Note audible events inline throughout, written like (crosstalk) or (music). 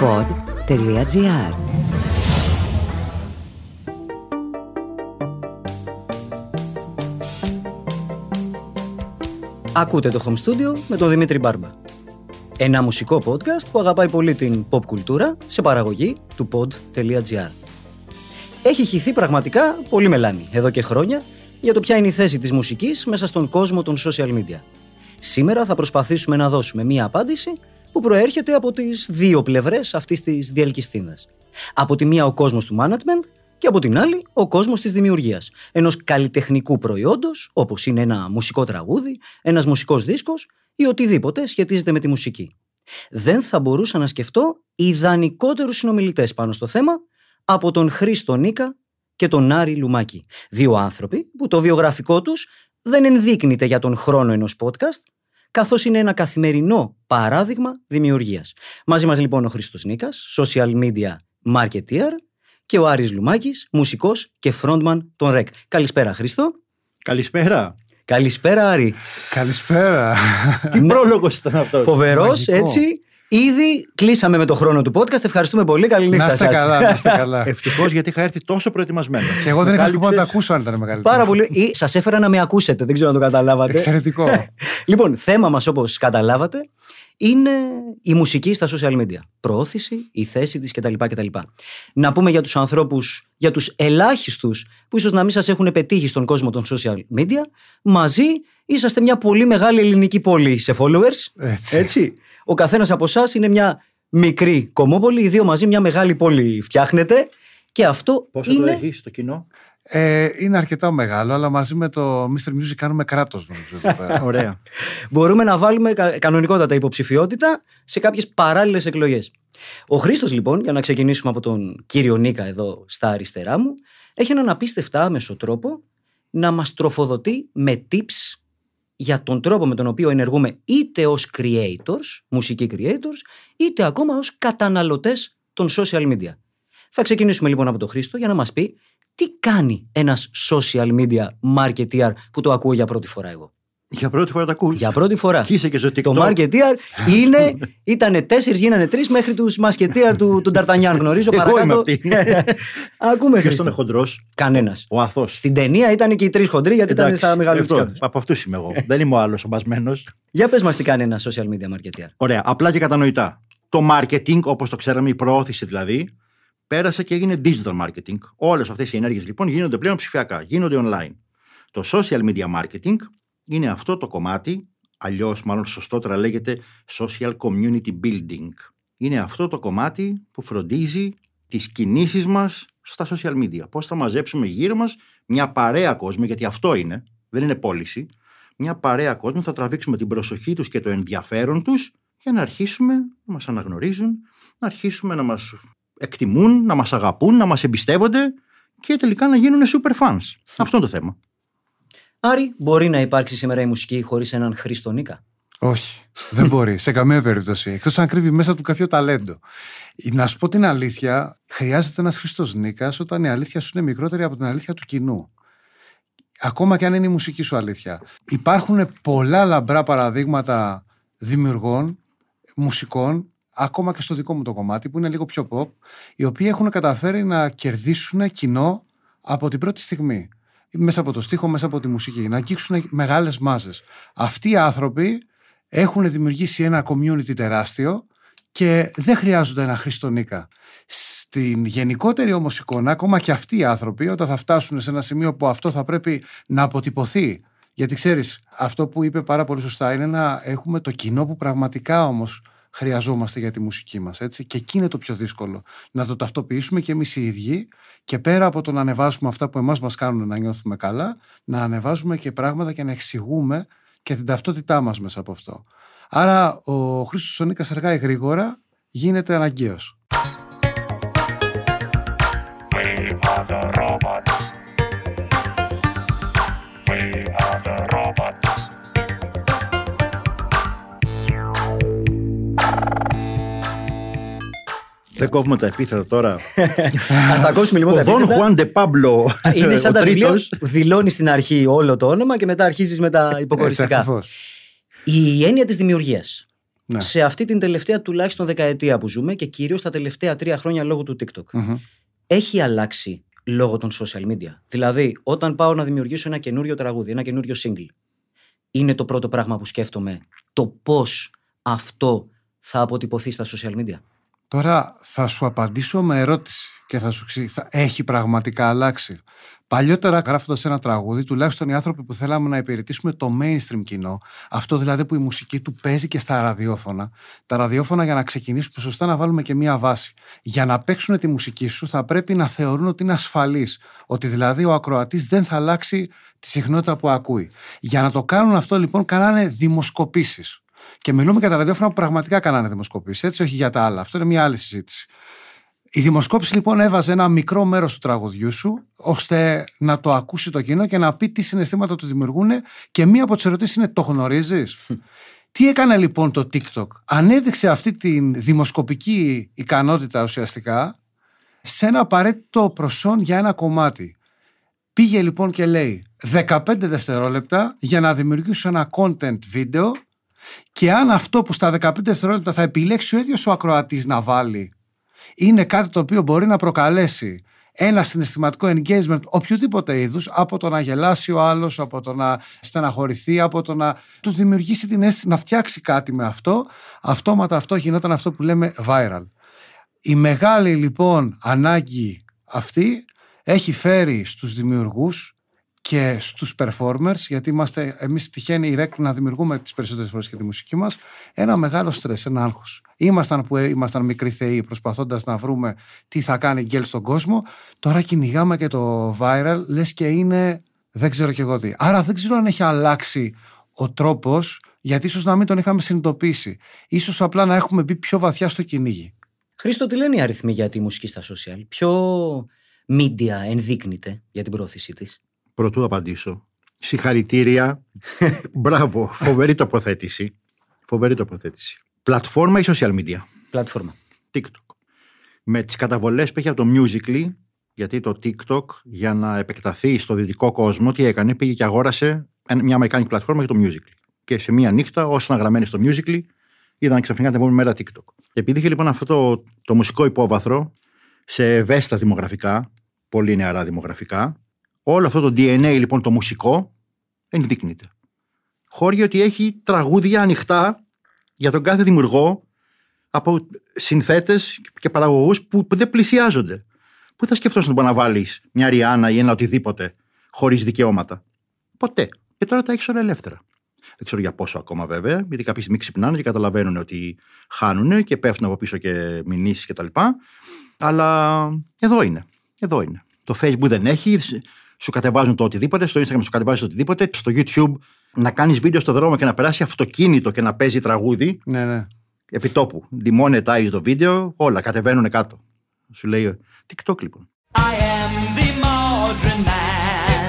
pod.gr Ακούτε το Home Studio με τον Δημήτρη Μπάρμπα. Ένα μουσικό podcast που αγαπάει πολύ την pop κουλτούρα σε παραγωγή του pod.gr. Έχει χυθεί πραγματικά πολύ μελάνη εδώ και χρόνια για το ποια είναι η θέση της μουσικής μέσα στον κόσμο των social media. Σήμερα θα προσπαθήσουμε να δώσουμε μία απάντηση που προέρχεται από τις δύο πλευρές αυτής της διελκυστίνας. Από τη μία ο κόσμος του management και από την άλλη ο κόσμος της δημιουργίας. Ενός καλλιτεχνικού προϊόντος όπως είναι ένα μουσικό τραγούδι, ένας μουσικός δίσκος ή οτιδήποτε σχετίζεται με τη μουσική. Δεν θα μπορούσα να σκεφτώ ιδανικότερους συνομιλητές πάνω στο θέμα από τον Χρήστο Νίκα και τον Άρη Λουμάκη. Δύο άνθρωποι που το βιογραφικό τους δεν ενδείκνυται για τον χρόνο ενός podcast, καθώς είναι ένα καθημερινό παράδειγμα δημιουργίας. Μαζί μας λοιπόν ο Χρήστος Νίκας, social media marketeer και ο Άρης Λουμάκης, μουσικός και frontman των REC. Καλησπέρα Χρήστο. Καλησπέρα. Καλησπέρα Άρη. Καλησπέρα. Τι πρόλογος ήταν αυτό. Φοβερός, έτσι. Ήδη κλείσαμε με το χρόνο του podcast. Ευχαριστούμε πολύ. Καλή νύχτα Να είστε σας. καλά, να είστε καλά. (laughs) Ευτυχώς γιατί είχα έρθει τόσο προετοιμασμένο. Και εγώ δεν είχα σκοπό να τα Κάλυψες- ακούσω αν ήταν μεγαλύτερο. Πάρα πολύ. Ή σας έφερα να με ακούσετε. Δεν ξέρω αν το καταλάβατε. Εξαιρετικό. (laughs) Λοιπόν, θέμα μας όπως καταλάβατε είναι η μουσική στα social media. Προώθηση, η θέση της κτλ. κτλ. Να πούμε για τους ανθρώπους, για τους ελάχιστους που ίσως να μην σας έχουν πετύχει στον κόσμο των social media, μαζί είσαστε μια πολύ μεγάλη ελληνική πόλη σε followers. Έτσι. Ο καθένας από εσάς είναι μια μικρή κομμόπολη, οι δύο μαζί μια μεγάλη πόλη φτιάχνετε και αυτό Πόσο το είναι... έχεις στο κοινό; Ε, είναι αρκετά μεγάλο, αλλά μαζί με το Mr. Music κάνουμε κράτος νομίζω εδώ πέρα. (laughs) Ωραία. μπορούμε να βάλουμε κα- κανονικότατα υποψηφιότητα σε κάποιες παράλληλες εκλογές. Ο Χρήστος λοιπόν, για να ξεκινήσουμε από τον κύριο Νίκα εδώ στα αριστερά μου, έχει έναν απίστευτα άμεσο τρόπο να μας τροφοδοτεί με tips για τον τρόπο με τον οποίο ενεργούμε είτε ως creators, μουσικοί creators, είτε ακόμα ως καταναλωτές των social media. Θα ξεκινήσουμε λοιπόν από τον Χρήστο για να μας πει τι κάνει ένας social media marketeer που το ακούω για πρώτη φορά εγώ. Για πρώτη φορά τα ακούς. Για πρώτη φορά. Και είσαι και στο Το TikTok. marketeer είναι, ήταν τέσσερις, γίνανε τρεις μέχρι τους μασκετίαρ του, του Νταρτανιάν. Γνωρίζω (laughs) Εγώ παρακάτω. είμαι αυτή. Ακούμε Ποιο Χρήστο. είναι χοντρό. Κανένας. Ο αθώο. Στην ταινία ήταν και οι τρεις χοντροί γιατί ήταν στα μεγαλύτερα. τους. Από αυτούς είμαι εγώ. Δεν είμαι ο άλλος ομπασμένος. Για πες μας τι κάνει ένα social media marketeer. Ωραία. Απλά και κατανοητά. Το marketing, όπως το ξέραμε, η προώθηση δηλαδή, πέρασε και έγινε digital marketing. Όλες αυτές οι ενέργειες λοιπόν γίνονται πλέον ψηφιακά, γίνονται online. Το social media marketing είναι αυτό το κομμάτι, αλλιώς μάλλον σωστότερα λέγεται social community building. Είναι αυτό το κομμάτι που φροντίζει τις κινήσεις μας στα social media. Πώς θα μαζέψουμε γύρω μας μια παρέα κόσμο, γιατί αυτό είναι, δεν είναι πώληση, μια παρέα κόσμο, θα τραβήξουμε την προσοχή τους και το ενδιαφέρον τους για να αρχίσουμε να μας αναγνωρίζουν, να αρχίσουμε να μας εκτιμούν, να μας αγαπούν, να μας εμπιστεύονται και τελικά να γίνουν super fans. Αυτό είναι το θέμα. Άρη, μπορεί να υπάρξει σήμερα η μουσική χωρίς έναν Χρήστο Νίκα; Όχι, δεν μπορεί σε καμία περίπτωση. Εκτός αν κρύβει μέσα του κάποιο ταλέντο. Να σου πω την αλήθεια, χρειάζεται ένας Χρήστος Νίκας όταν η αλήθεια σου είναι μικρότερη από την αλήθεια του κοινού. Ακόμα και αν είναι η μουσική σου αλήθεια. Υπάρχουν πολλά λαμπρά παραδείγματα δημιουργών, μουσικών, ακόμα και στο δικό μου το κομμάτι, που είναι λίγο πιο pop, οι οποίοι έχουν καταφέρει να κερδίσουν κοινό από την πρώτη στιγμή. Μέσα από το στίχο, μέσα από τη μουσική, να αγγίξουν μεγάλες μάζες. Αυτοί οι άνθρωποι έχουν δημιουργήσει ένα community τεράστιο και δεν χρειάζονται ένα Χριστονίκα. Στην γενικότερη όμως εικόνα, ακόμα και αυτοί οι άνθρωποι, όταν θα φτάσουν σε ένα σημείο που αυτό θα πρέπει να αποτυπωθεί, γιατί ξέρεις, αυτό που είπε πάρα πολύ σωστά είναι να έχουμε το κοινό που πραγματικά όμως χρειαζόμαστε για τη μουσική μας, έτσι, και εκεί είναι το πιο δύσκολο, να το ταυτοποιήσουμε και εμείς οι ίδιοι και πέρα από το να ανεβάσουμε αυτά που εμάς μας κάνουν να νιώθουμε καλά, να ανεβάζουμε και πράγματα και να εξηγούμε και την ταυτότητά μας μέσα από αυτό. Άρα ο Χρήστος Σονίκας αργά ή γρήγορα γίνεται αναγκαίος. We are the robots. Δεν κόβουμε τα επίθετα τώρα. (laughs) Α τα ακούσουμε λοιπόν Ο τα Δον επίθετα. Χουάν Παμπλο. Είναι σαν ο τα βιβλία τρίτος. που δηλώνεις στην αρχή όλο το όνομα και μετά αρχίζεις με τα Έτσι υποκοριστικά. ακριβώς. Η έννοια της δημιουργίας. Ναι. σε αυτή την τελευταία τουλάχιστον δεκαετία που ζούμε και κυρίως τα τελευταία τρία χρόνια λόγω του TikTok. Μμμ. Έχει αλλάξει λόγω των social media. Δηλαδή, όταν πάω να δημιουργήσω ένα καινούριο τραγούδι, ένα καινούριο single, είναι το πρώτο πράγμα που σκέφτομαι το πώς αυτό θα αποτυπωθεί στα social media. Τώρα θα σου απαντήσω με ερώτηση και θα σου ξύ... θα έχει πραγματικά αλλάξει. Παλιότερα, γράφοντας ένα τραγούδι, τουλάχιστον οι άνθρωποι που θέλαμε να υπηρετήσουμε το mainstream κοινό, αυτό δηλαδή που η μουσική του παίζει και στα ραδιόφωνα, τα ραδιόφωνα για να ξεκινήσουμε σωστά να βάλουμε και μία βάση. Για να παίξουν τη μουσική σου, θα πρέπει να θεωρούν ότι είναι ασφαλής. Ότι δηλαδή ο ακροατής δεν θα αλλάξει τη συχνότητα που ακούει. Για να το κάνουν αυτό, λοιπόν, κάνανε δημοσκοπήσεις. Και μιλούμε για τα ραδιόφωνα που πραγματικά κάνανε δημοσκοπήσεις, έτσι, όχι για τα άλλα. Αυτό είναι μια άλλη συζήτηση. Η δημοσκόπηση λοιπόν έβαζε ένα μικρό μέρος του τραγουδιού σου ώστε να το ακούσει το κοινό και να πει τι συναισθήματα του δημιουργούν και μία από τις ερωτήσεις είναι το γνωρίζεις; τι έκανε λοιπόν το TikTok; Ανέδειξε αυτή τη δημοσκοπική ικανότητα ουσιαστικά σε ένα απαραίτητο προσόν για ένα κομμάτι. Πήγε λοιπόν και λέει 15 δευτερόλεπτα για να δημιουργήσω ένα content βίντεο και αν αυτό που στα 15 δευτερόλεπτα θα επιλέξει ο ίδιος ο ακροατής να βάλει είναι κάτι το οποίο μπορεί να προκαλέσει ένα συναισθηματικό engagement οποιοδήποτε είδους από το να γελάσει ο άλλος, από το να στεναχωρηθεί, από το να του δημιουργήσει την αίσθηση να φτιάξει κάτι με αυτό, αυτόματα αυτό γινόταν αυτό που λέμε viral. Η μεγάλη λοιπόν ανάγκη αυτή έχει φέρει στους δημιουργούς και στους performers, γιατί είμαστε εμείς τυχαίνει η REC να δημιουργούμε τις περισσότερες φορές και τη μουσική μας, ένα μεγάλο στρες, ένα άγχος. Ήμασταν που ήμασταν μικροί θεοί προσπαθώντας να βρούμε τι θα κάνει γκέλ στον κόσμο, τώρα κυνηγάμε και το viral, λες και είναι δεν ξέρω και εγώ τι. Άρα δεν ξέρω αν έχει αλλάξει ο τρόπος, γιατί ίσως να μην τον είχαμε συνειδητοποιήσει. Ίσως απλά να έχουμε μπει πιο βαθιά στο κυνήγι. Χρήστο, τι λένε οι αριθμοί για τη μουσική στα social; Ποιο media ενδείκνυται για την πρόθεσή της; Πρωτού απαντήσω. Συγχαρητήρια. (laughs) Μπράβο. Φοβερή τοποθέτηση. Φοβερή τοποθέτηση. Πλατφόρμα ή social media; Πλατφόρμα. TikTok. Με τις καταβολές που έχει από το Musical.ly, γιατί το TikTok για να επεκταθεί στο δυτικό κόσμο, τι έκανε, πήγε και αγόρασε ένα- μια αμερικάνικη πλατφόρμα για το Musical.ly. Και σε μία νύχτα, όσοι ήταν γραμμένοι στο Musical.ly, είδαν ξαφνικά την επόμενη μέρα TikTok. Και επειδή είχε λοιπόν αυτό το, το μουσικό υπόβαθρο σε ευαίσθητα δημογραφικά, πολύ νεαρά δημογραφικά, όλο αυτό το DNA λοιπόν το μουσικό ενδείκνυται. Χώρια ότι έχει τραγούδια ανοιχτά για τον κάθε δημιουργό από συνθέτες και παραγωγούς που, που δεν πλησιάζονται. Πού θα σκεφτόσουν να βάλεις μια Ριάννα ή ένα οτιδήποτε χωρίς δικαιώματα; Ποτέ. Και τώρα τα έχεις όλα ελεύθερα. Δεν ξέρω για πόσο ακόμα βέβαια, γιατί κάποιοι στιγμή ξυπνάνε και καταλαβαίνουν ότι χάνουν και πέφτουν από πίσω και μηνύσεις κτλ. Αλλά εδώ είναι. Εδώ είναι. Το Facebook δεν έχει, σου κατεβάζουν το οτιδήποτε, στο Instagram σου κατεβάζεις το οτιδήποτε, στο YouTube να κάνεις βίντεο στο δρόμο και να περάσει αυτοκίνητο και να παίζει τραγούδι Ναι, ναι. επιτόπου. Demonetize το βίντεο, όλα κατεβαίνουν κάτω. Σου λέει TikTok λοιπόν. I am the modern man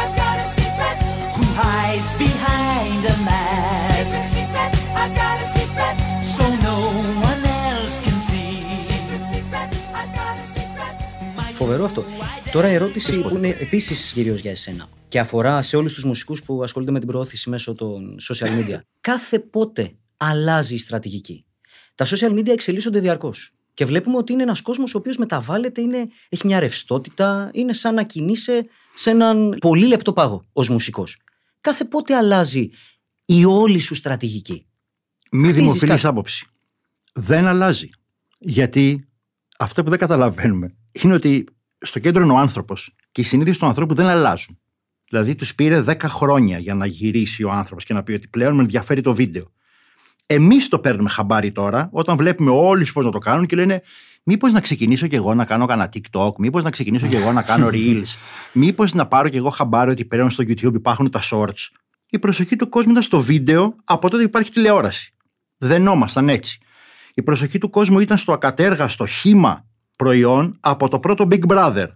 I've got a secret. who hides behind a mask Secret. I've got a secret. so no one else can see. Secret. I've got a secret. Φοβερό αυτό. Τώρα η ερώτηση που είναι επίσης κυρίως για εσένα και αφορά σε όλους τους μουσικούς που ασχολούνται με την προώθηση μέσω των social media. Κάθε πότε αλλάζει η στρατηγική. Τα social media εξελίσσονται διαρκώς. Και βλέπουμε ότι είναι ένας κόσμος ο οποίος μεταβάλλεται, είναι, έχει μια ρευστότητα, είναι σαν να κινείσαι σε έναν πολύ λεπτό πάγο ως μουσικός. Κάθε πότε αλλάζει η όλη σου στρατηγική. Μη Χτίζεις δημοφιλή κάτι. άποψη. Δεν αλλάζει. Γιατί αυτό που δεν καταλαβαίνουμε είναι ότι στο κέντρο είναι ο άνθρωπος και οι συνήθειες του ανθρώπου δεν αλλάζουν. Δηλαδή, τους πήρε 10 χρόνια για να γυρίσει ο άνθρωπος και να πει ότι πλέον με ενδιαφέρει το βίντεο. Εμείς το παίρνουμε χαμπάρι τώρα, όταν βλέπουμε όλου πώς να το κάνουν και λένε Μήπως να ξεκινήσω κι εγώ να κάνω κανένα TikTok, μήπως να ξεκινήσω κι εγώ να κάνω (laughs) Reels, μήπως να πάρω κι εγώ χαμπάρι ότι πλέον στο YouTube υπάρχουν τα shorts. Η προσοχή του κόσμου ήταν στο βίντεο από τότε που υπάρχει τηλεόραση. Δεν ήμασταν έτσι. Η προσοχή του κόσμου ήταν στο ακατέργαστο χήμα προϊόν από το πρώτο Big Brother.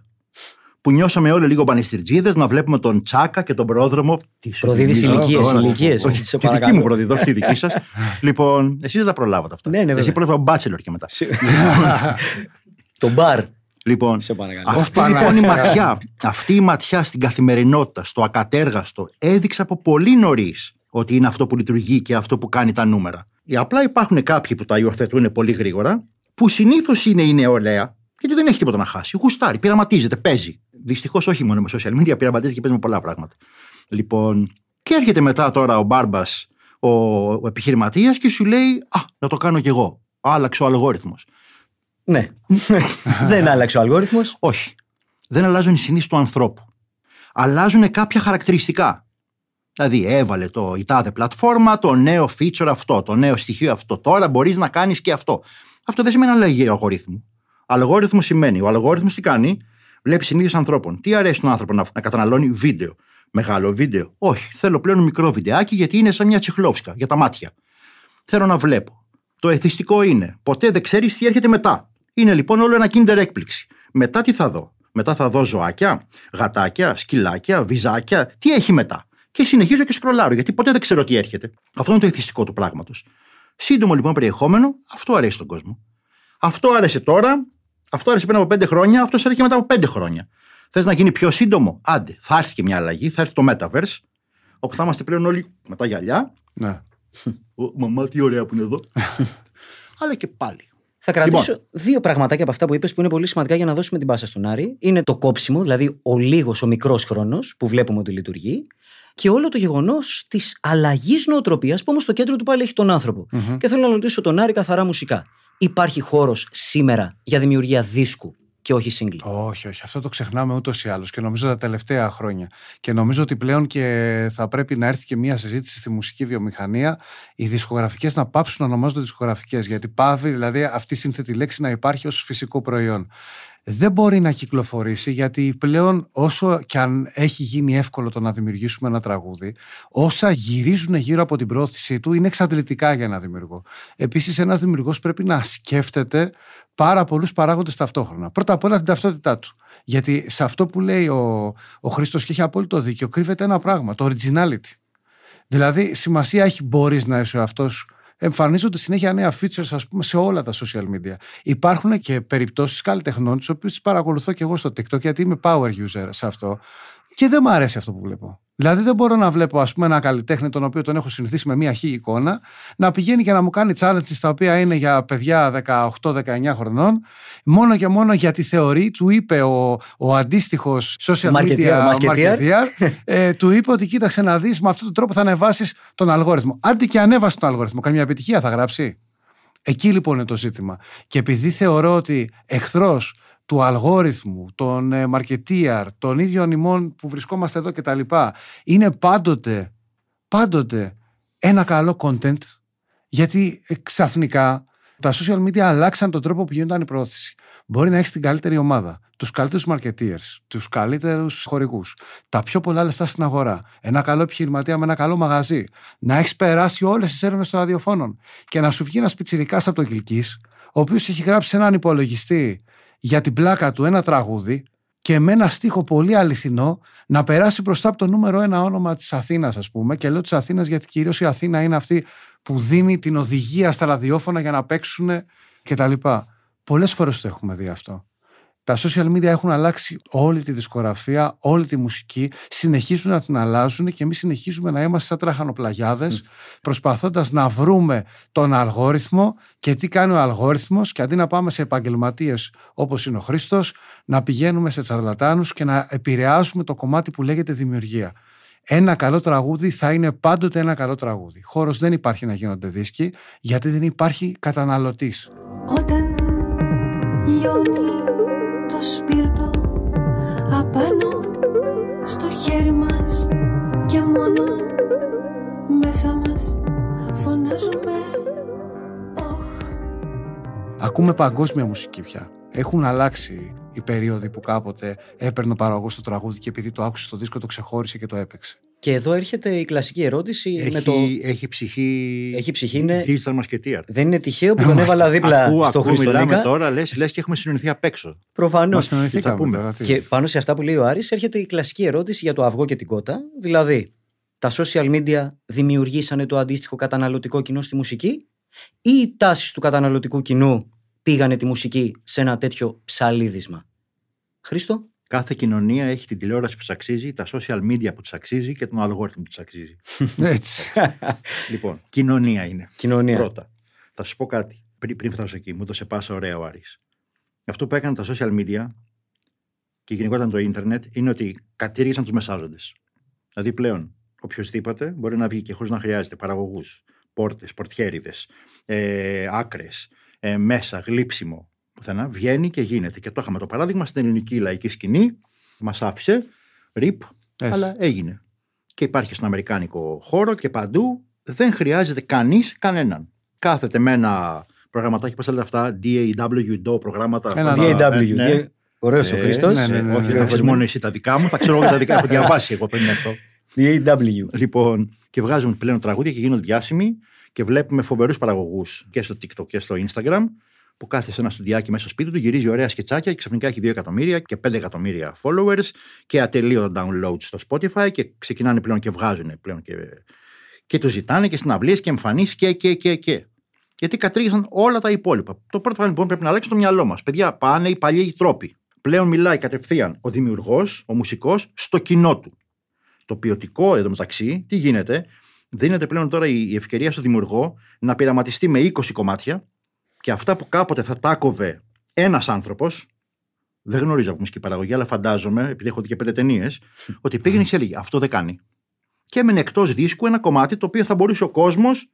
Που νιώσαμε όλοι λίγο πανιστηρτζίδε να βλέπουμε τον Τσάκα και τον πρόδρομο. Τι σου Προδίδεις θυμίζω ηλικίες, τώρα. ηλικίες, Όχι, σε τη δική παρακαλώ. μου προδίδω, όχι τη δική σας. (laughs) λοιπόν, εσείς δεν τα προλάβατε αυτά. Ναι, ναι, βέβαια. Εσύ πρόλαβα Bachelor και μετά. (laughs) Το μπαρ. Λοιπόν, Σε παρακαλώ. αυτή Ω, λοιπόν η Παναγία. ματιά, αυτή η ματιά στην καθημερινότητα, στο ακατέργαστο, έδειξε από πολύ νωρίς ότι είναι αυτό που λειτουργεί και αυτό που κάνει τα νούμερα. Ή απλά υπάρχουν κάποιοι που τα υιοθετούν πολύ γρήγορα, που συνήθως είναι η νεολαία, γιατί δεν έχει τίποτα να χάσει. Γουστάρει, πειραματίζεται, παίζει. Δυστυχώς όχι μόνο με social media, πειραματίζεται και παίζει με πολλά πράγματα. Λοιπόν, και έρχεται μετά τώρα ο μπάρμπας, ο, ο επιχειρηματίας και σου λέει: Α, να το κάνω κι εγώ. Άλλαξε ο αλγόριθμος. Ναι. (laughs) δεν άλλαξε ο αλγόριθμος. Όχι. Δεν αλλάζουν οι συνήθειε του ανθρώπου. Αλλάζουν κάποια χαρακτηριστικά. Δηλαδή, έβαλε το η τάδε πλατφόρμα, το νέο feature αυτό, το νέο στοιχείο αυτό. Τώρα μπορείς να κάνεις και αυτό. Αυτό δεν σημαίνει αλλαγή αλγορίθμου. Αλγόριθμος σημαίνει, ο αλγόριθμος τι κάνει, βλέπει συνήθειε ανθρώπων. Τι αρέσει τον άνθρωπο να, να καταναλώνει βίντεο; Μεγάλο βίντεο; Όχι, θέλω πλέον μικρό βιντεάκι γιατί είναι σαν μια τσιχλόφσκα για τα μάτια. Θέλω να βλέπω. Το εθιστικό είναι. Ποτέ δεν ξέρεις τι έρχεται μετά. Είναι λοιπόν όλο ένα kinder έκπληξη. Μετά τι θα δω; Μετά θα δω ζωάκια, γατάκια, σκυλάκια, βυζάκια. Τι έχει μετά; Και συνεχίζω και σκρολάρω γιατί ποτέ δεν ξέρω τι έρχεται. Αυτό είναι το εθιστικό του πράγματος. Σύντομο λοιπόν περιεχόμενο, αυτό αρέσει στον κόσμο. Αυτό άρεσε τώρα, αυτό άρεσε πριν από πέντε χρόνια, αυτός άρεσε και μετά από πέντε χρόνια. Θες να γίνει πιο σύντομο, άντε, θα έρθει και μια αλλαγή, θα έρθει το Metaverse, όπου θα είμαστε πλέον όλοι με τα γυαλιά. Ναι. Ο, μαμά, τι ωραία που είναι εδώ. (laughs) Αλλά και πάλι. Θα κρατήσω Λοιπόν. δύο πραγματάκια από αυτά που είπες που είναι πολύ σημαντικά για να δώσουμε την πάσα στον Άρη. Είναι το κόψιμο, δηλαδή ο λίγος, ο μικρός χρόνος που βλέπουμε ότι λειτουργεί. Και όλο το γεγονός της αλλαγής νοοτροπίας που όμως στο κέντρο του πάλι έχει τον άνθρωπο. Μμμ. Και θέλω να ρωτήσω τον Άρη καθαρά μουσικά. Υπάρχει χώρος σήμερα για δημιουργία δίσκου και όχι single; Όχι, όχι. Αυτό το ξεχνάμε ούτως ή άλλως και νομίζω τα τελευταία χρόνια. Και νομίζω ότι πλέον και θα πρέπει να έρθει και μια συζήτηση στη μουσική βιομηχανία οι δισκογραφικές να πάψουν να ονομάζονται δισκογραφικές. Γιατί πάβει δηλαδή αυτή η σύνθετη λέξη να υπάρχει ως φυσικό προϊόν. Δεν μπορεί να κυκλοφορήσει γιατί πλέον όσο και αν έχει γίνει εύκολο το να δημιουργήσουμε ένα τραγούδι, όσα γυρίζουν γύρω από την πρόθεσή του είναι εξαντλητικά για ένα δημιουργό. Επίσης, ένας δημιουργός πρέπει να σκέφτεται πάρα πολλούς παράγοντες ταυτόχρονα. Πρώτα απ' όλα την ταυτότητά του. Γιατί σε αυτό που λέει ο, ο Χρήστος και έχει απόλυτο δίκιο, κρύβεται ένα πράγμα, το originality. Δηλαδή, σημασία έχει μπορείς να είσαι ο εαυτό σου. Εμφανίζονται συνέχεια νέα features, ας πούμε, σε όλα τα social media. Υπάρχουν και περιπτώσεις καλλιτεχνών, τις οποίες παρακολουθώ και εγώ στο TikTok, γιατί είμαι power user σε αυτό. Και δεν μου αρέσει αυτό που βλέπω. Δηλαδή, δεν μπορώ να βλέπω, ας πούμε, ένα καλλιτέχνη, τον οποίο τον έχω συνηθίσει με μία χή εικόνα, να πηγαίνει και να μου κάνει challenges τα οποία είναι για παιδιά 18-19 χρονών, μόνο και μόνο γιατί θεωρεί, του είπε ο, ο αντίστοιχος social Marketeer, media marketeer. marketeer, (laughs) ε, του είπε ότι κοίταξε να δεις, με αυτόν τον τρόπο θα ανεβάσεις τον αλγόριθμο. Άντε και ανέβασε τον αλγόριθμο, καμία επιτυχία θα γράψει. Εκεί λοιπόν είναι το ζήτημα. Και επειδή θεωρώ ότι εχθρός του αλγόριθμου, των ε, marketeer, των ίδιων ημών που βρισκόμαστε εδώ κτλ. είναι πάντοτε, πάντοτε ένα καλό content, γιατί ε, ξαφνικά τα social media αλλάξαν τον τρόπο που γινόταν η πρόθεση. Μπορεί να έχεις την καλύτερη ομάδα, τους καλύτερους marketeers, τους καλύτερους χορηγούς, τα πιο πολλά λεφτά στην αγορά, ένα καλό επιχειρηματία με ένα καλό μαγαζί, να έχεις περάσει όλες τις έρευνες των ραδιοφώνων και να σου βγει ένας πιτσιρικάς από το Κυλκής, ο οποίος έχει γράψει σε έναν υπολογιστή για την πλάκα του ένα τραγούδι και με ένα στίχο πολύ αληθινό να περάσει μπροστά από το νούμερο ένα όνομα της Αθήνας, ας πούμε. Και λέω της Αθήνας γιατί κυρίως η Αθήνα είναι αυτή που δίνει την οδηγία στα ραδιόφωνα για να παίξουν κτλ. Πολλές φορές το έχουμε δει αυτό. Τα social media έχουν αλλάξει όλη τη δισκογραφία, όλη τη μουσική, συνεχίζουν να την αλλάζουν και εμείς συνεχίζουμε να είμαστε σαν τραχανοπλαγιάδες, προσπαθώντας να βρούμε τον αλγόριθμο και τι κάνει ο αλγόριθμος, και αντί να πάμε σε επαγγελματίες όπως είναι ο Χρήστος, να πηγαίνουμε σε τσαρλατάνους και να επηρεάζουμε το κομμάτι που λέγεται δημιουργία. Ένα καλό τραγούδι θα είναι πάντοτε ένα καλό τραγούδι. Χώρος δεν υπάρχει να γίνονται δίσκοι, γιατί δεν υπάρχει καταναλωτής. Όταν λιώνει το σπίρτο απάνω στο χέρι μας και μόνο μέσα μας φωνάζουμε «Ωχ». Ακούμε παγκόσμια μουσική πια. Έχουν αλλάξει οι περίοδοι που κάποτε έπαιρνε ο παραγωγός το τραγούδι και επειδή το άκουσε στο δίσκο το ξεχώρισε και το έπαιξε. Και εδώ έρχεται η κλασική ερώτηση Έχει, με το. έχει ψυχή. Έχει ψυχή, είναι- Digital marketeer. Δεν είναι τυχαίο που τον έβαλα δίπλα Ακούω, στο ακούω, μιλάμε Χριστονίκα. τώρα, λες, λες και έχουμε συνεννοηθεί απ' έξω. Προφανώς. Μας συνεννοηθήκαμε πούμε. τώρα, τι. Και πάνω σε αυτά που λέει ο Άρης έρχεται η κλασική ερώτηση για το αυγό και την κότα. Δηλαδή, τα social media δημιουργήσανε το αντίστοιχο καταναλωτικό κοινό στη μουσική ή οι τάσεις του καταναλωτικού κοινού πήγανε τη μουσική σε ένα τέτοιο ψαλίδισμα; Χρήστο; Κάθε κοινωνία έχει την τηλεόραση που της αξίζει, τα social media που της αξίζει και τον αλγόριθμο που της αξίζει. (laughs) Έτσι. (laughs) λοιπόν, κοινωνία είναι. Κοινωνία. Πρώτα. Θα σου πω κάτι. Πριν, πριν φτάσω εκεί, μου έδωσε πάσα ωραία ο Άρης. Αυτό που έκαναν τα social media και γενικότερα το ίντερνετ είναι ότι κατήργησαν τους μεσάζοντες. Δηλαδή πλέον οποιοδήποτε μπορεί να βγει και χωρίς να χρειάζεται παραγωγούς, πόρτες, πορτιέριδες, ε, άκρες, ε, μέσα, γλύψιμο. Πουθενά βγαίνει και γίνεται. Και το είχαμε το παράδειγμα στην ελληνική λαϊκή σκηνή. Μας άφησε, ρίπ, Έτσι. αλλά έγινε. Και υπάρχει στον Αμερικάνικο χώρο και παντού δεν χρειάζεται κανείς κανέναν. Κάθεται με ένα προγραμματάκι, πώς λέγεται αυτά, DAW, DO προγράμματα. Ένα αυτά, DAW. ε, ναι. Ωραίος ο Ε, Χρήστος. ναι, ναι, ναι, όχι, ναι. δεν θα μόνο εσύ τα δικά μου, θα ξέρω εγώ τα δικά. Έχω διαβάσει εγώ πριν έρθω. DAW. Λοιπόν, και βγάζουν πλέον τραγούδια και γίνονται διάσημοι και βλέπουμε φοβερούς παραγωγούς και στο TikTok και στο Instagram που κάθεται σε ένα στουδιάκι μέσα στο σπίτι του, γυρίζει ωραία σκετσάκια και ξαφνικά έχει 2 εκατομμύρια και 5 εκατομμύρια followers και ατελείωτα downloads στο Spotify και ξεκινάνε πλέον και βγάζουν πλέον και, και τους ζητάνε και συναυλίες και εμφανίσεις και, και, και, και. Γιατί κατήργησαν όλα τα υπόλοιπα. Το πρώτο πράγμα λοιπόν πρέπει να αλλάξει το μυαλό μας. Παιδιά, πάνε οι παλιοί τρόποι. Πλέον μιλάει κατευθείαν ο δημιουργός, ο μουσικός, στο κοινό του. Το ποιοτικό εντωμεταξύ, τι γίνεται, δίνεται πλέον τώρα η η ευκαιρία στο δημιουργό να πειραματιστεί με 20 κομμάτια και αυτά που κάποτε θα τάκοβε ένας άνθρωπος, δεν γνωρίζω από μουσική παραγωγή, αλλά φαντάζομαι, επειδή έχω δει και πέντε ταινίες, ότι πήγαινε και έλεγε Αυτό δεν κάνει. Και έμενε εκτός δίσκου ένα κομμάτι το οποίο θα μπορούσε ο κόσμος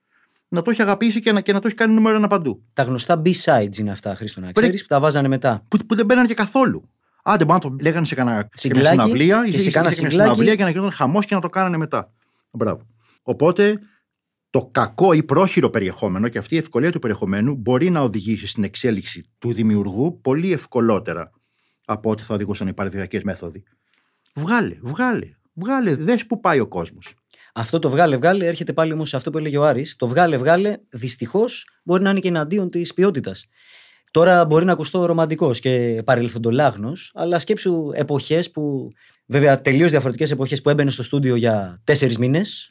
να το έχει αγαπήσει και να, και να το έχει κάνει νούμερο ένα παντού. Τα γνωστά B-sides είναι αυτά, Χρήστο, να Πριν- ξέρεις, που τα βάζανε μετά. Που, που δεν μπαίνανε και καθόλου. Άντε, μπορεί να το λέγανε σε κανένα Συγκλάκι σε μια συναυλία και ή σε κάνα μια συγκλάκι. συναυλία και να γινόταν χαμός και να το κάνανε μετά. Μπράβο. Οπότε το κακό ή πρόχειρο περιεχόμενο και αυτή η ευκολία του περιεχομένου μπορεί να οδηγήσει στην εξέλιξη του δημιουργού πολύ ευκολότερα από ό,τι θα οδηγούσαν οι παραδοσιακές μέθοδοι. Βγάλε, βγάλε, βγάλε, δες που πάει ο κόσμος. Αυτό το βγάλε βγάλε έρχεται πάλι όμως σε αυτό που έλεγε ο Άρης. Το βγάλε βγάλε δυστυχώς μπορεί να είναι και εναντίον της ποιότητας. Τώρα μπορεί να ακουστώ ρομαντικός και παρελθοντολάγνος, αλλά σκέψου εποχές που. Βέβαια, τελείως διαφορετικές εποχές που έμπαινε στο στούντιο για τέσσερις μήνες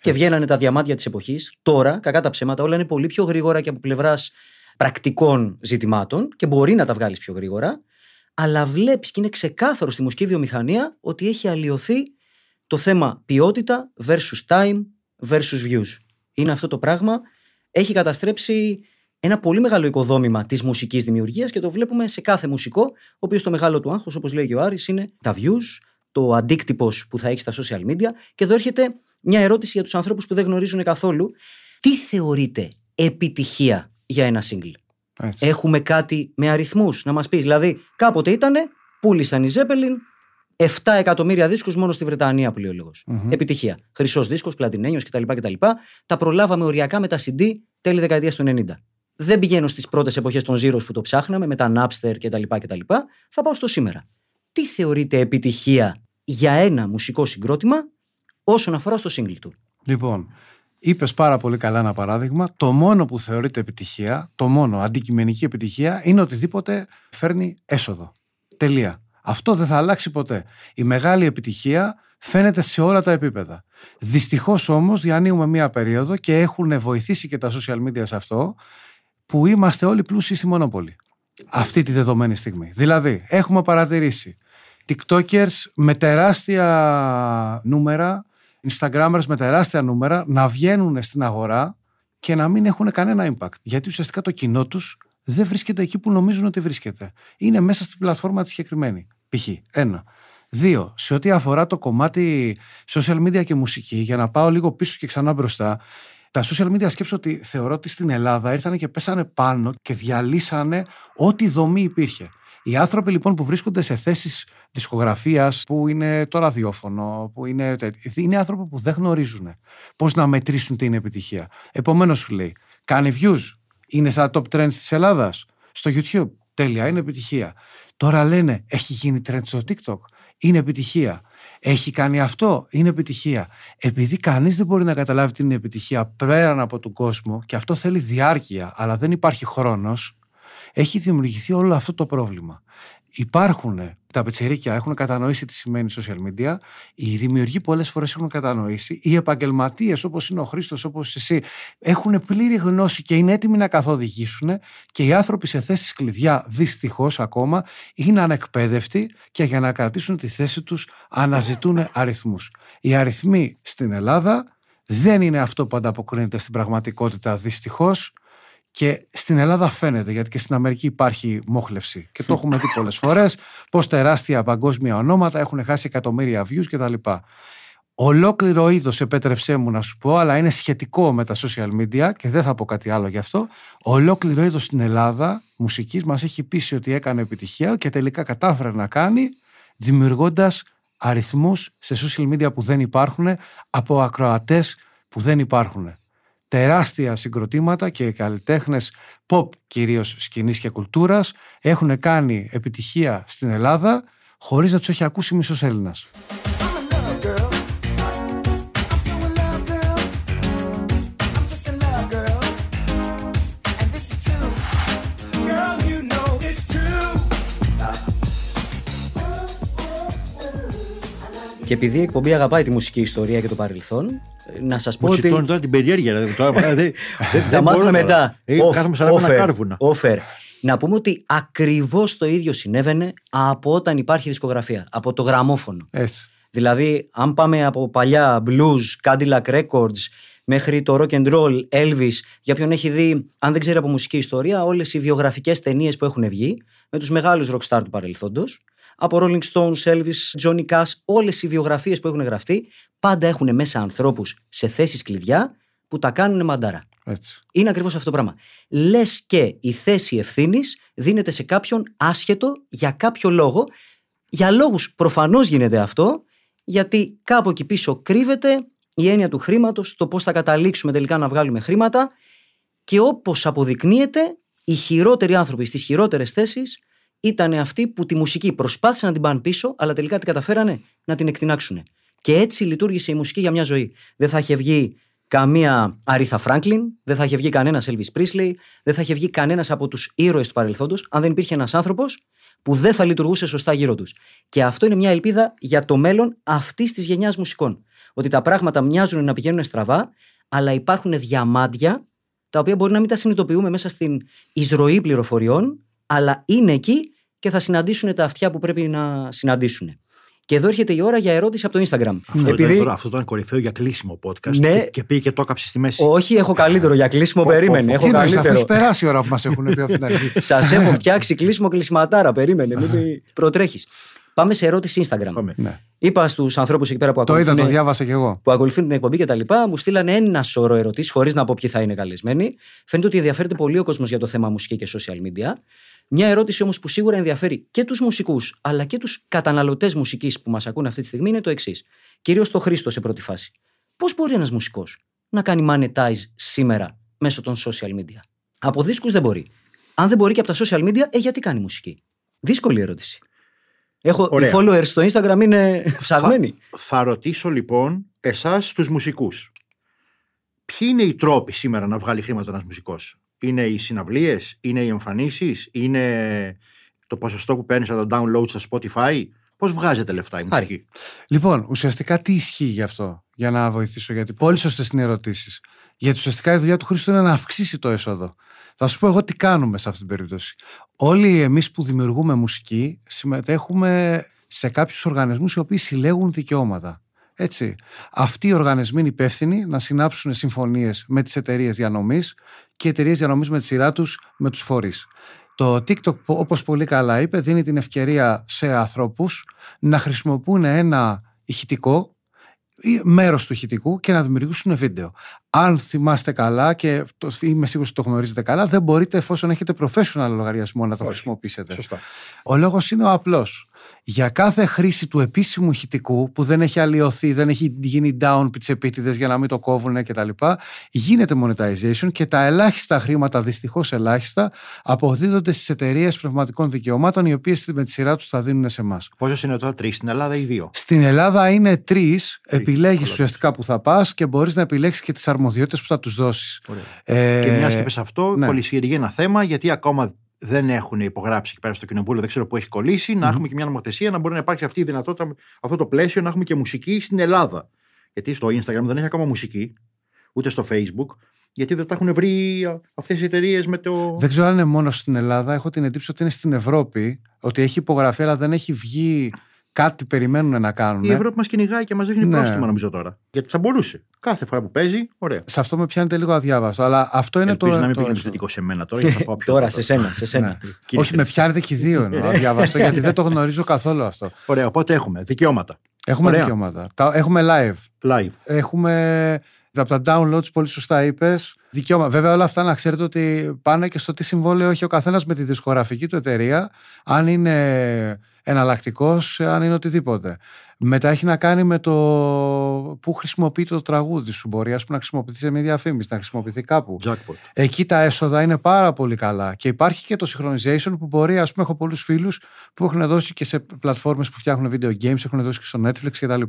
και βγαίνανε τα διαμάντια της εποχής. Τώρα, κακά τα ψέματα, όλα είναι πολύ πιο γρήγορα και από πλευράς πρακτικών ζητημάτων και μπορεί να τα βγάλεις πιο γρήγορα. Αλλά βλέπεις και είναι ξεκάθαρο στη μουσική βιομηχανία ότι έχει αλλοιωθεί το θέμα ποιότητα versus time versus views. Είναι αυτό το πράγμα. Έχει καταστρέψει ένα πολύ μεγάλο οικοδόμημα της μουσικής δημιουργίας και το βλέπουμε σε κάθε μουσικό, ο οποίος το μεγάλο του άγχος, όπως λέει και ο Άρης, είναι τα views, το αντίκτυπος που θα έχει στα social media. Και εδώ έρχεται μια ερώτηση για τους ανθρώπους που δεν γνωρίζουν καθόλου. Τι θεωρείτε επιτυχία για ένα single; Έτσι. Έχουμε κάτι με αριθμούς να μας πεις. Δηλαδή, κάποτε ήταν, πούλησαν οι Zeppelin 7 εκατομμύρια δίσκους μόνο στη Βρετανία που λέει ο λόγος. Μμμ. Επιτυχία. Χρυσός δίσκος, πλατινένιο κτλ, κτλ. Τα προλάβαμε οριακά με τα CD τέλη δεκαετίας του 90. Δεν πηγαίνω στις πρώτες εποχές των Zeros που το ψάχναμε, με τα Napster κτλ. κτλ. Θα πάω στο σήμερα. Τι θεωρείτε επιτυχία για ένα μουσικό συγκρότημα όσον αφορά στο single του. Λοιπόν, είπες πάρα πολύ καλά ένα παράδειγμα. Το μόνο που θεωρείται επιτυχία, το μόνο αντικειμενική επιτυχία, είναι οτιδήποτε φέρνει έσοδο. Τελεία. Αυτό δεν θα αλλάξει ποτέ. Η μεγάλη επιτυχία φαίνεται σε όλα τα επίπεδα. Δυστυχώς όμως διανύουμε μία περίοδο και έχουν βοηθήσει και τα social media σε αυτό, που είμαστε όλοι πλούσιοι στη μονόπολη. Αυτή τη δεδομένη στιγμή. Δηλαδή, έχουμε παρατηρήσει TikTokers με τεράστια νούμερα, Instagrammers με τεράστια νούμερα να βγαίνουν στην αγορά και να μην έχουν κανένα impact. Γιατί ουσιαστικά το κοινό τους δεν βρίσκεται εκεί που νομίζουν ότι βρίσκεται. Είναι μέσα στην πλατφόρμα της συγκεκριμένη. Π.χ. Ένα. Δύο, σε ό,τι αφορά το κομμάτι social media και μουσική, για να πάω λίγο πίσω και ξανά μπροστά, τα social media σκέψω ότι θεωρώ ότι στην Ελλάδα ήρθαν και πέσανε πάνω και διαλύσανε ό,τι δομή υπήρχε. Οι άνθρωποι λοιπόν που βρίσκονται σε θέσεις δισκογραφίας που είναι το ραδιόφωνο, που είναι, τέτοι, είναι άνθρωποι που δεν γνωρίζουν πώς να μετρήσουν την επιτυχία. Επομένως σου λέει, κάνει views, είναι στα top trends της Ελλάδας, στο YouTube, τέλεια, είναι επιτυχία. Τώρα λένε, έχει γίνει trend στο TikTok, είναι επιτυχία. Έχει κάνει αυτό, είναι επιτυχία. Επειδή κανείς δεν μπορεί να καταλάβει την επιτυχία πέραν από τον κόσμο και αυτό θέλει διάρκεια, αλλά δεν υπάρχει χρόνος, έχει δημιουργηθεί όλο αυτό το πρόβλημα. Υπάρχουν τα πετσερίκια έχουν κατανοήσει τι σημαίνει social media. Οι δημιουργοί πολλές φορές έχουν κατανοήσει. Οι επαγγελματίες, όπως είναι ο Χρήστος, όπως εσύ, έχουν πλήρη γνώση και είναι έτοιμοι να καθοδηγήσουν. Και οι άνθρωποι σε θέσεις κλειδιά, δυστυχώς ακόμα, είναι ανεκπαίδευτοι και για να κρατήσουν τη θέση τους αναζητούν αριθμούς. Οι αριθμοί στην Ελλάδα δεν είναι αυτό που ανταποκρίνεται στην πραγματικότητα, δυστυχώς. Και στην Ελλάδα φαίνεται, γιατί και στην Αμερική υπάρχει μόχλευση. Και το έχουμε δει πολλές φορές, πώς τεράστια παγκόσμια ονόματα έχουν χάσει εκατομμύρια views κτλ. Ολόκληρο είδος, επέτρεψέ μου να σου πω, αλλά είναι σχετικό με τα social media και δεν θα πω κάτι άλλο γι' αυτό. Ολόκληρο είδος στην Ελλάδα μουσικής μας έχει πείσει ότι έκανε επιτυχία και τελικά κατάφερε να κάνει δημιουργώντας αριθμούς σε social media που δεν υπάρχουν από ακροατές που δεν υπάρχουν τεράστια συγκροτήματα και καλλιτέχνες pop κυρίως σκηνής και κουλτούρας έχουν κάνει επιτυχία στην Ελλάδα χωρίς να τους έχει ακούσει μισός Έλληνας. I'm a love girl. I'm so in love, girl. I'm just in love, girl. And this is true. Girl, you know it's true. Και επειδή η εκπομπή αγαπάει τη μουσική ιστορία και το παρελθόν, να σας πω Μου ότι. τσιτώνει τώρα την περιέργεια. δηλαδή, Τώρα, (laughs) δεν, δεν, Θα δεν μάθουμε μπορώ τώρα. μετά. Ε, Off, Κάθομαι σαν να offer, ένα κάρβουνα. offer. Να πούμε ότι ακριβώς το ίδιο συνέβαινε από όταν υπάρχει δισκογραφία. Από το γραμμόφωνο. Έτσι. Δηλαδή, αν πάμε από παλιά blues, Cadillac Records, μέχρι το rock and roll, Elvis, για ποιον έχει δει, αν δεν ξέρει από μουσική ιστορία, όλες οι βιογραφικές ταινίες που έχουν βγει με τους μεγάλους rockstar του παρελθόντος. Από Rolling Stones, Elvis, Johnny Cash, όλες οι βιογραφίες που έχουν γραφτεί, πάντα έχουν μέσα ανθρώπους σε θέσεις κλειδιά που τα κάνουν μαντάρα. έτσι. Είναι ακριβώς αυτό το πράγμα. Λες και η θέση ευθύνης δίνεται σε κάποιον άσχετο για κάποιο λόγο. Για λόγους προφανώς γίνεται αυτό, γιατί κάπου εκεί πίσω κρύβεται η έννοια του χρήματος, το πώς θα καταλήξουμε τελικά να βγάλουμε χρήματα και όπως αποδεικνύεται, οι χειρότεροι άνθρωποι στις χειρότερες θέσεις ήταν αυτοί που τη μουσική προσπάθησαν να την πάνε πίσω, αλλά τελικά την καταφέρανε να την εκτινάξουν. Και έτσι λειτουργήσε η μουσική για μια ζωή. Δεν θα είχε βγει καμία Αρίθα Φράγκλιν, δεν θα είχε βγει κανένας Elvis Presley, δεν θα είχε βγει κανένας από τους ήρωες του παρελθόντος, αν δεν υπήρχε ένας άνθρωπος που δεν θα λειτουργούσε σωστά γύρω τους. Και αυτό είναι μια ελπίδα για το μέλλον αυτής της γενιάς μουσικών. Ότι τα πράγματα μοιάζουν να πηγαίνουν στραβά, αλλά υπάρχουν διαμάντια τα οποία μπορεί να μην τα συνειδητοποιούμε μέσα στην εισρωή πληροφοριών, αλλά είναι εκεί και θα συναντήσουν τα αυτιά που πρέπει να συναντήσουν. Και εδώ έρχεται η ώρα για ερώτηση από το Instagram. Αυτό, ήταν, τώρα- αυτό ήταν κορυφαίο για κλείσιμο podcast. Ναι. Και, και πήγε και το έκαψε στη μέση. Όχι, έχω καλύτερο για κλείσιμο, περίμενε. Τι Έχω εννοείς, αφού καλύτερο. έχει περάσει η ώρα που μας έχουν πει από την αρχή. (laughs) Σας έχω φτιάξει κλείσιμο κλεισματάρα. Περίμενε, μην μη προτρέχεις. Πάμε σε ερώτηση Instagram. Πάμε. ναι. Είπα στους ανθρώπους εκεί πέρα που Το είδα, ακολουθούν, το διάβασα κι εγώ. που ακολουθούν την εκπομπή και τα λοιπά, μου στείλανε ένα σώρο ερωτήσεις, χωρίς να πω ποιοι θα είναι καλεσμένοι. Φαίνεται ότι ενδιαφέρεται πολύ ο κόσμος για το θέμα μουσική και social media. Μια ερώτηση όμως που σίγουρα ενδιαφέρει και τους μουσικούς, αλλά και τους καταναλωτές μουσικής που μας ακούν αυτή τη στιγμή είναι το εξής. Κυρίως το Χρήστο σε πρώτη φάση. Πώς μπορεί ένας μουσικός να κάνει monetize σήμερα μέσω των social media; Από δίσκους δεν μπορεί. Αν δεν μπορεί και από τα social media, ε, γιατί κάνει μουσική; Δύσκολη ερώτηση. Έχω, Ωραία. οι followers στο Instagram είναι (laughs) ψαγμένοι. Θα ρωτήσω λοιπόν εσάς τους μουσικούς. Ποιοι είναι οι τρόποι σήμερα να βγάλει χρήματα ένας μουσικός, Είναι οι συναυλίες, είναι οι εμφανίσεις, είναι το ποσοστό που παίρνεις από τα download στο Spotify; Πώς βγάζετε λεφτά η Χάρη. μουσική. Λοιπόν, ουσιαστικά τι ισχύει γι' αυτό, για να βοηθήσω, γιατί πολύ σωστές είναι οι ερωτήσεις. Γιατί ουσιαστικά η δουλειά του Χρήστο είναι να αυξήσει το έσοδο. Θα σου πω εγώ τι κάνουμε σε αυτή την περίπτωση. Όλοι εμείς που δημιουργούμε μουσική συμμετέχουμε σε κάποιους οργανισμούς οι οποίοι συλλέγουν δικαιώματα. Έτσι. Αυτοί οι οργανισμοί είναι υπεύθυνοι να συνάψουν συμφωνίες με τις εταιρείες διανομής και οι εταιρείε διανομή με τη σειρά τους με τους φορείς. Το TikTok, όπως πολύ καλά είπε, δίνει την ευκαιρία σε ανθρώπους να χρησιμοποιούν ένα ηχητικό ή μέρος του ηχητικού και να δημιουργήσουν βίντεο. Αν θυμάστε καλά και το, είμαι σίγουρος ότι το γνωρίζετε καλά, δεν μπορείτε εφόσον έχετε professional λογαριασμό να το Όχι. χρησιμοποιήσετε. Σωστά. Ο λόγος είναι ο απλός. Για κάθε χρήση του επίσημου ηχητικού που δεν έχει αλλοιωθεί, δεν έχει γίνει down πιτσεπίτιδες για να μην το κόβουν κτλ. Γίνεται monetization και τα ελάχιστα χρήματα, δυστυχώς ελάχιστα, αποδίδονται στις εταιρείες πνευματικών δικαιωμάτων οι οποίες με τη σειρά τους θα δίνουν σε εμάς. Πόσες είναι τώρα, τρεις; Στην Ελλάδα ή δύο; Στην Ελλάδα είναι τρεις. Επιλέγεις καλά. ουσιαστικά που θα πας και μπορείς να επιλέξεις και τις αρμοδιότητες που θα τους δώσεις. Ωραία. Ε, και μιας και είπε αυτό, ναι. κολλησιεργεί ένα θέμα, γιατί ακόμα δεν έχουν υπογράψει εκεί πέρα στο κοινοβούλιο, δεν ξέρω που έχει κολλήσει, να έχουμε και μια νομοθεσία, να μπορεί να υπάρξει αυτή η δυνατότητα, αυτό το πλαίσιο, να έχουμε και μουσική στην Ελλάδα. Γιατί στο Instagram δεν έχει ακόμα μουσική, ούτε στο Facebook, γιατί δεν τα έχουν βρει αυτές οι εταιρείες με το. Δεν ξέρω αν είναι μόνο στην Ελλάδα. Έχω την εντύπωση ότι είναι στην Ευρώπη. Ότι έχει υπογραφεί, αλλά δεν έχει βγει κάτι περιμένουν να κάνουν. Η Ευρώπη μας κυνηγάει και μας δείχνει Ναι. πρόστιμα, νομίζω τώρα. Γιατί θα μπορούσε. Κάθε φορά που παίζει, ωραία. Σε αυτό με πιάνεται λίγο αδιάβαστο. Αλλά αυτό είναι Ελπίζω το. να μην το πήγαινε έσοδο. θετικό σε μένα τώρα. γιατί θα πάω πιο (laughs) Τώρα κάτω. σε σένα, σε σένα. Ναι. (laughs) Κύριε Όχι, με Χρήστο. πιάνετε και οι δύο εννοώ. Αδιάβαστο, (laughs) γιατί δεν το γνωρίζω καθόλου αυτό. Ωραία, οπότε έχουμε δικαιώματα. Έχουμε Ωραία. δικαιώματα. Τα, έχουμε live. Live. Έχουμε από τα downloads, πολύ σωστά είπες. Δικαίωμα. Βέβαια, όλα αυτά να ξέρετε ότι πάνε και στο τι συμβόλαιο έχει ο καθένας με τη δισκογραφική του εταιρεία, αν είναι εναλλακτικός, αν είναι οτιδήποτε. Μετά έχει να κάνει με το πού χρησιμοποιείται το τραγούδι σου. Μπορεί ας πούμε, να χρησιμοποιηθεί σε μια διαφήμιση, να χρησιμοποιηθεί κάπου. Jackpot. Εκεί τα έσοδα είναι πάρα πολύ καλά. Και υπάρχει και το synchronization που μπορεί, ας πούμε, έχω πολλούς φίλους που έχουν δώσει και σε πλατφόρμες που φτιάχνουν video games, έχουν δώσει και στο Netflix κτλ.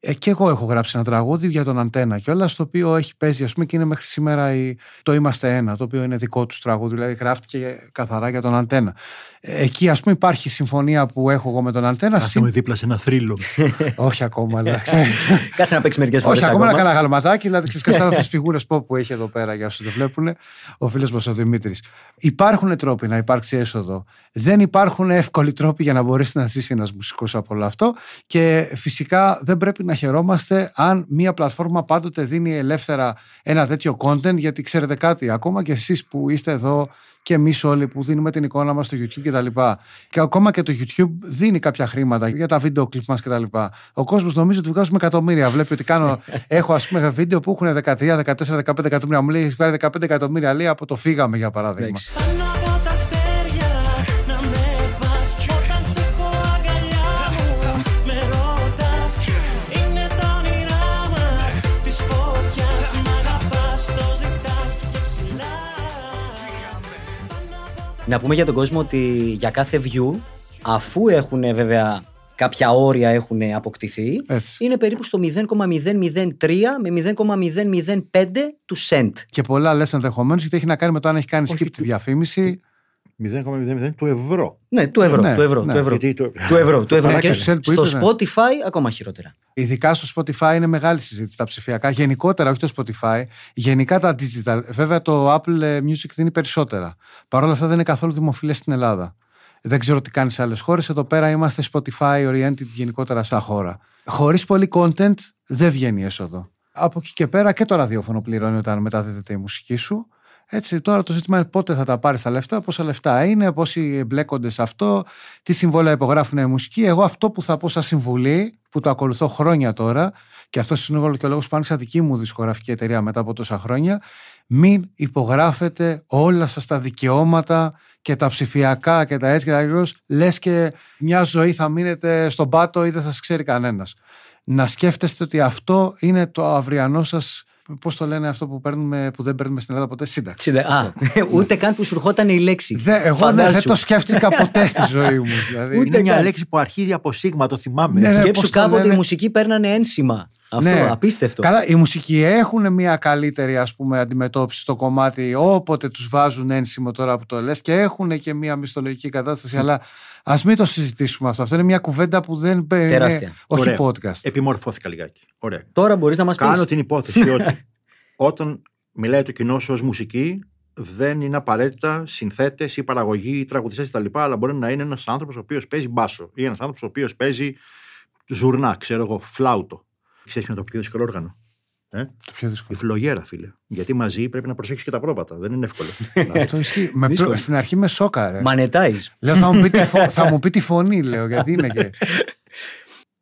Ε, και εγώ έχω γράψει ένα τραγούδι για τον Αντένα και όλα, το οποίο έχει παίζει, ας πούμε, και είναι μέχρι σήμερα η, το Είμαστε Ένα, το οποίο είναι δικό τους τραγούδι, δηλαδή γράφτηκε καθαρά για τον Αντένα. Ε, εκεί, ας πούμε, υπάρχει συμφωνία που έχω εγώ με τον Αντένα. συν- Κάθομαι δίπλα σε ένα θρύλο. (laughs) Όχι ακόμα, αλλά ξέρεις. (laughs) Κάτσε να παίξεις μερικές φορές. Όχι, ακόμα να κάνω γαλματάκι, δηλαδή ξέρεις αυτές τις φιγούρες pop που έχει εδώ πέρα για όσους δεν βλέπουν, ο φίλος μας ο Δημήτρης. Υπάρχουν τρόποι να υπάρξει έσοδο. Δεν υπάρχουν εύκολοι τρόποι για να μπορέσει να ζήσει ένας μουσικός από όλο αυτό. Και φυσικά δεν πρέπει να χαιρόμαστε αν μια πλατφόρμα πάντοτε δίνει ελεύθερα ένα τέτοιο content, γιατί ξέρετε κάτι, ακόμα και εσείς που είστε εδώ και εμείς όλοι που δίνουμε την εικόνα μας στο YouTube κτλ. Και ακόμα και το YouTube δίνει κάποια χρήματα για τα βίντεο κλιπ μας κτλ. Ο κόσμος νομίζει ότι βγάζουμε εκατομμύρια. Βλέπει ότι κάνω, (laughs) έχω ας πούμε βίντεο που έχουν 13, 14, 15 εκατομμύρια. Μου λέει έχει βγάλει 15 εκατομμύρια λέει από το φύγαμε για παράδειγμα. Να πούμε για τον κόσμο ότι για κάθε view, αφού έχουν βέβαια κάποια όρια έχουν αποκτηθεί, Έτσι. είναι περίπου στο 0,003 με 0,005 του cent. Και πολλά λες ενδεχομένως γιατί έχει να κάνει με το αν έχει κάνει Όχι, skip τη διαφήμιση. 0,00 του ευρώ. Ναι, του ευρώ, Ναι, του ευρώ, ναι. του ευρώ. Γιατί το... Του ευρώ, του ευρώ. Ναι, Και και στο cent που στο είπε, ναι. Spotify ακόμα χειρότερα. Ειδικά στο Spotify είναι μεγάλη συζήτηση τα ψηφιακά. Γενικότερα, όχι το Spotify. Γενικά τα digital. Βέβαια το Apple ε, Music δίνει περισσότερα. Παρ' όλα αυτά δεν είναι καθόλου δημοφιλές στην Ελλάδα. Δεν ξέρω τι κάνει σε άλλες χώρες. Εδώ πέρα είμαστε Spotify oriented γενικότερα σαν χώρα. Χωρίς πολύ content δεν βγαίνει έσοδο. Από εκεί και πέρα και το ραδιόφωνο πληρώνει όταν μεταδίδεται η μουσική σου. Έτσι, τώρα το ζήτημα είναι πότε θα τα πάρει τα λεφτά, πόσα λεφτά είναι, πόσοι εμπλέκονται σε αυτό, τι συμβόλαια υπογράφουν οι μουσικοί. Εγώ αυτό που θα πω σαν συμβουλή, που το ακολουθώ χρόνια τώρα, και αυτός είναι και ο λόγος που άνοιξα δική μου δισκογραφική εταιρεία μετά από τόσα χρόνια, μην υπογράφετε όλα σας τα δικαιώματα και τα ψηφιακά και τα έτσι και τα αλλιώς, λες και μια ζωή θα μείνετε στον πάτο ή δεν θα σας ξέρει κανένας. Να σκέφτεστε ότι αυτό είναι το αυριανό σας. Πώς το λένε αυτό που, παίρνουμε, που δεν παίρνουμε στην Ελλάδα ποτέ, σύνταξη. Ξιδε- Α, ούτε καν που σου ερχόταν η λέξη. Δε, εγώ ναι, Φαντάσου. δεν το σκέφτηκα ποτέ στη ζωή μου. Δηλαδή. Ούτε Είναι μια καν. λέξη που αρχίζει από σίγμα, το θυμάμαι. Ναι, ναι. Σκέψου πώς το κάποτε λένε. η μουσική παίρνανε ένσημα. Αυτό, Ναι. απίστευτο. Καλά, οι μουσικοί έχουν μια καλύτερη ας πούμε, αντιμετώπιση στο κομμάτι όποτε τους βάζουν ένσημο τώρα που το λες και έχουν και μια μισθολογική κατάσταση αλλά ας μην το συζητήσουμε αυτό. Αυτό είναι μια κουβέντα που δεν είναι Τεράστια. όχι Ωραία. podcast. Επιμορφώθηκα λιγάκι. Ωραία. Τώρα μπορείς να μας πεις. Κάνω την υπόθεση ότι όταν μιλάει το κοινό σου ως μουσική, δεν είναι απαραίτητα συνθέτες ή παραγωγοί ή τραγουδιστές κτλ. Αλλά μπορεί να είναι ένας άνθρωπος ο οποίος παίζει μπάσο ή ένας άνθρωπος ο οποίος παίζει ζουρνά, ξέρω εγώ, φλάουτο. Ξέρεις ποιο είναι το πιο δύσκολο όργανο. Ε; Το πιο δύσκολο. Η φλογέρα, φίλε. Γιατί μαζί πρέπει να προσέξεις και τα πρόβατα. Δεν είναι εύκολο. (laughs) Αυτό ισχύει. Με, Δύσκολο. στην αρχή με σόκαρε. Monetize. Λέω θα μου, πει τη φω- (laughs) θα μου πει τη φωνή, λέω, γιατί είναι και.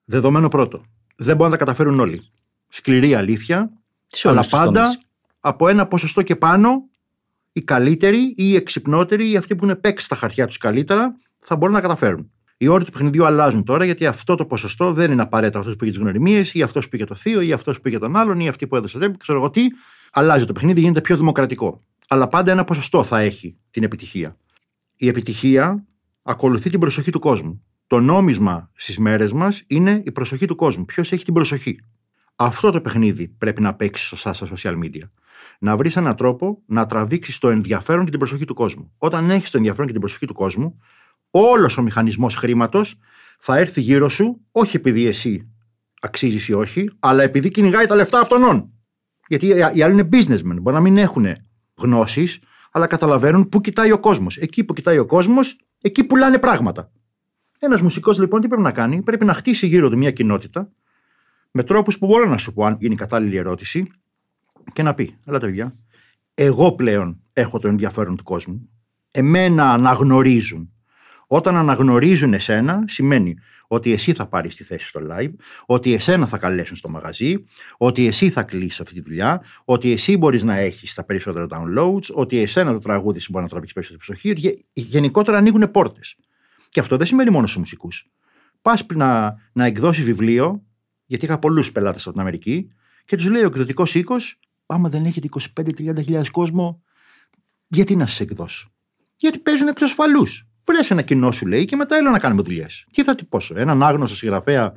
Δεδομένο πρώτο. Δεν μπορούν να τα καταφέρουν όλοι. Σκληρή αλήθεια, Σε αλλά όλους τους πάντα τομείς. από ένα ποσοστό και πάνω οι καλύτεροι ή οι εξυπνότεροι ή αυτοί που είναι παίξει στα χαρτιά τους καλύτερα θα μπορούν να καταφέρουν. Οι όροι του παιχνιδιού αλλάζουν τώρα γιατί αυτό το ποσοστό δεν είναι απαραίτητα αυτός που πήγε τις γνωριμίες ή αυτός που πήγε το θείο ή αυτός που πήγε τον άλλον ή αυτή που έδωσε τέμπη, ξέρω εγώ τι. Αλλάζει το παιχνίδι, γίνεται πιο δημοκρατικό. Αλλά πάντα ένα ποσοστό θα έχει την επιτυχία. Η επιτυχία ακολουθεί την προσοχή του κόσμου. Το νόμισμα στις μέρες μας είναι η προσοχή του κόσμου. Ποιος έχει την προσοχή. Αυτό το παιχνίδι πρέπει να παίξει σωστά στα social media. να βρεις έναν τρόπο να τραβήξεις το ενδιαφέρον και την προσοχή του κόσμου. Όταν έχεις το ενδιαφέρον και την προσοχή του κόσμου, όλος ο μηχανισμός χρήματος θα έρθει γύρω σου, όχι επειδή εσύ αξίζεις ή όχι, αλλά επειδή κυνηγάει τα λεφτά αυτών. Γιατί οι άλλοι είναι businessmen. Μπορεί να μην έχουν γνώσεις, αλλά καταλαβαίνουν πού κοιτάει ο κόσμος. Εκεί που κοιτάει ο κόσμος, εκεί πουλάνε πράγματα. Ένας μουσικός λοιπόν τι πρέπει να κάνει, πρέπει να χτίσει γύρω του μια κοινότητα με τρόπους που μπορώ να σου πω, αν γίνει η κατάλληλη ερώτηση, και να πει: Ελά, παιδιά, εγώ πλέον έχω το ενδιαφέρον του κόσμου. Εμένα αναγνωρίζουν. Όταν αναγνωρίζουν εσένα, σημαίνει ότι εσύ θα πάρεις τη θέση στο live, ότι εσένα θα καλέσουν στο μαγαζί, ότι εσύ θα κλείσεις αυτή τη δουλειά, ότι εσύ μπορείς να έχεις τα περισσότερα downloads, ότι εσένα το τραγούδι σου μπορεί να τραβήξει περισσότερη προσοχή. Γε- Γενικότερα ανοίγουν πόρτες. Και αυτό δεν σημαίνει μόνο στους μουσικούς. Πας να, να εκδώσεις βιβλίο, γιατί είχα πολλούς πελάτες από την Αμερική, και τους λέει ο εκδοτικός οίκος, άμα δεν έχετε 25-30 κόσμο, γιατί να σας εκδώσω; Γιατί παίζουν εκτό ασφαλούς. Βρες ένα κοινό σου λέει και μετά έλα να κάνουμε δουλειές. Τι θα τυπώσω, έναν άγνωστο συγγραφέα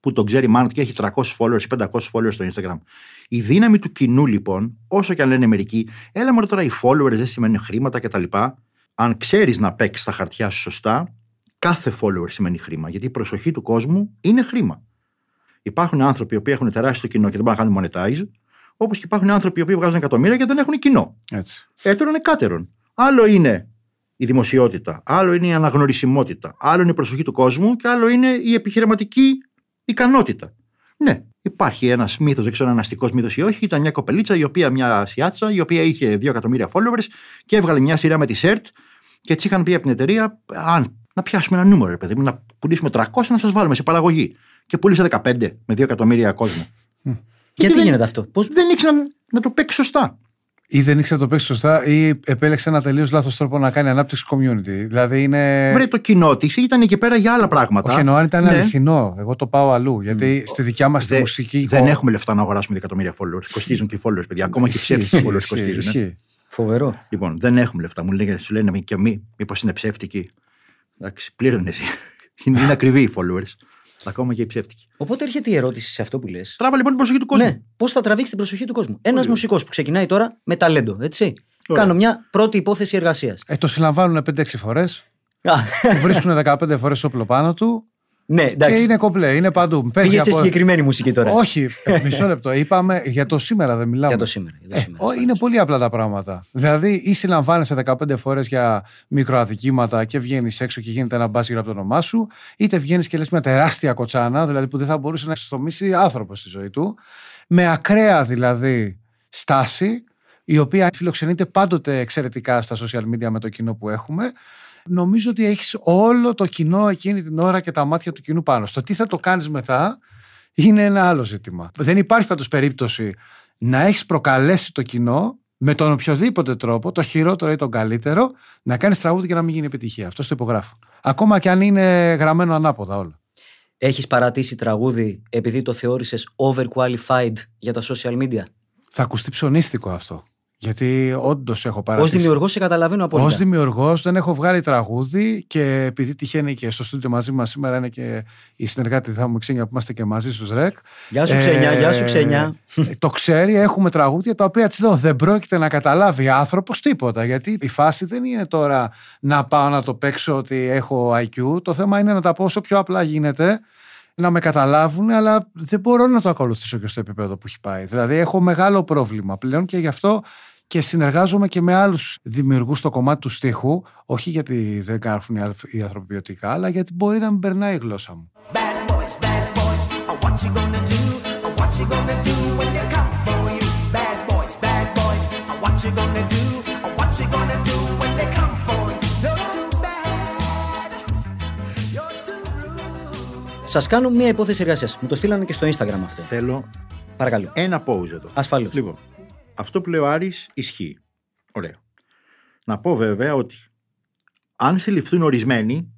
που τον ξέρει μάλλον και έχει 300 followers ή 500 followers στο Instagram. Η δύναμη του κοινού λοιπόν, όσο και αν λένε μερικοί, έλα μόνο τώρα οι followers δεν σημαίνουν χρήματα κτλ. Αν ξέρεις να παίξεις τα χαρτιά σου σωστά, κάθε follower σημαίνει χρήμα. Γιατί η προσοχή του κόσμου είναι χρήμα. Υπάρχουν άνθρωποι οι οποίοι έχουν τεράστιο κοινό και δεν μπορούν να κάνουν monetize, όπως και υπάρχουν άνθρωποι οι οποίοι βγάζουν εκατομμύρια και δεν έχουν κοινό. Έτσι. Έτερον εκάτερον. Άλλο είναι η δημοσιότητα, άλλο είναι η αναγνωρισιμότητα, άλλο είναι η προσοχή του κόσμου και άλλο είναι η επιχειρηματική ικανότητα. Ναι, υπάρχει ένας μύθος, δεν ξέρω αν είναι αστικός μύθος ή όχι. Ήταν μια κοπελίτσα, η οποία, μια Ασιάτσα, η οποία είχε 2 εκατομμύρια followers και έβγαλε μια σειρά με τη ΣΕΡΤ και έτσι είχαν πει από την εταιρεία, αν να πιάσουμε ένα νούμερο, ρε παιδί μου, να πουλήσουμε 300 να σας βάλουμε σε παραγωγή. Και πούλησε 15 με 2 εκατομμύρια κόσμο. Γιατί δεν- γίνεται αυτό; Πώς... Δεν ήξεραν να το παίξει σωστά. Ή δεν ήξερε να το παίξει σωστά, ή επέλεξε ένα τελείως λάθος τρόπο να κάνει ανάπτυξη community. Δηλαδή είναι. Βρε το κοινό της, ήταν εκεί πέρα για άλλα πράγματα. Όχι, εννοώ αν ήταν Ναι. αληθινό. Εγώ το πάω αλλού. Γιατί στη δικιά μας τη Δε- μουσική. Δεν εικόνα- έχουμε λεφτά να αγοράσουμε δεκατομμύρια followers. Κοστίζουν και οι followers, παιδιά. Ακόμα και οι Ισχύει, ψεύτικοι ισχύει, followers ισχύει, κοστίζουν. ε. ισχύει. Φοβερό. Λοιπόν, δεν έχουμε λεφτά. Μου λένε, σου λένε και μη, μήπως είναι ψεύτικοι. Εντάξει, πλήρωνες εσύ. (laughs) Είναι, είναι ακριβοί οι followers. Ακόμα και οι ψεύτικοι. Οπότε έρχεται η ερώτηση σε αυτό που λες. Τράβα λοιπόν την προσοχή του κόσμου. Ναι, πώς θα τραβήξει την προσοχή του κόσμου. Ένας Πολύ μουσικός που ξεκινάει τώρα με ταλέντο, έτσι. Ωραία. Κάνω μια πρώτη υπόθεση εργασίας. Ε, το συλλαμβάνουν 5-6 φορές. Του βρίσκουν 15 φορές όπλο πάνω του. Ναι, Και εντάξει. είναι κομπλέ, είναι παντού. Παίζει Πήγε σε από- συγκεκριμένη μουσική τώρα. Όχι, ε, μισό λεπτό. Είπαμε για το σήμερα, δεν μιλάμε. Για το σήμερα. Για το Ε, σήμερα ο- της είναι παρέας. πολύ απλά τα πράγματα. Δηλαδή, ή συλλαμβάνεσαι 15 φορές για μικροαδικήματα και βγαίνεις έξω και γίνεται ένα μπάσκετ από το όνομά σου, είτε βγαίνεις και λες μια τεράστια κοτσάνα, δηλαδή που δεν θα μπορούσε να εξιστομήσει άνθρωπος στη ζωή του, με ακραία δηλαδή στάση, η οποία φιλοξενείται πάντοτε εξαιρετικά στα social media με το κοινό που έχουμε. Νομίζω ότι έχεις όλο το κοινό εκείνη την ώρα και τα μάτια του κοινού πάνω. Στο τι θα το κάνεις μετά είναι ένα άλλο ζήτημα. Δεν υπάρχει πάντως περίπτωση να έχεις προκαλέσει το κοινό με τον οποιοδήποτε τρόπο, το χειρότερο ή τον καλύτερο, να κάνεις τραγούδι και να μην γίνει επιτυχία. Αυτό το υπογράφω. Ακόμα και αν είναι γραμμένο ανάποδα όλο. Έχεις παρατήσει τραγούδι επειδή το θεώρησες overqualified για τα social media; Θα ακουστεί ψωνίστικο αυτό. Γιατί όντως έχω Ω παρατήσει. δημιουργός σε καταλαβαίνω Ω απόλυτα. δημιουργός δεν έχω βγάλει τραγούδι και επειδή τυχαίνει και στο στούντιο μαζί μας σήμερα είναι και η συνεργάτη θα μου Ξένια που είμαστε και μαζί στους ΡΕΚ. Γεια σου, Ξένια, γεια σου, Ξένια. ε, Το ξέρει, έχουμε τραγούδια τα οποία της λέω δεν πρόκειται να καταλάβει άνθρωπος τίποτα. Γιατί η φάση δεν είναι τώρα να πάω να το παίξω ότι έχω IQ. Το θέμα είναι να τα πω όσο πιο απλά γίνεται να με καταλάβουν, αλλά δεν μπορώ να το ακολουθήσω και στο επίπεδο που έχει πάει. Δηλαδή, έχω μεγάλο πρόβλημα πλέον και γι' αυτό και συνεργάζομαι και με άλλους δημιουργούς στο κομμάτι του στίχου, όχι γιατί δεν κάνουν οι αλφ- οι άνθρωποι ποιοτικά, αλλά γιατί μπορεί να μην περνάει η γλώσσα μου. Bad boys, bad boys, oh, what you gonna do? Oh, what you gonna do when they come for you? Bad boys, bad boys, oh, what you gonna do? Oh, what you gonna do when they come for you? You're too bad, you're too rude. Σας κάνω μια υπόθεση εργασίας. Μου το στείλανε και στο Instagram αυτό. Θέλω Παρακαλώ. ένα pause εδώ. Ασφαλώς. Λοιπόν, αυτό που λέει ο Άρης ισχύει. Ωραία. Να πω βέβαια ότι αν συλληφθούν ορισμένοι,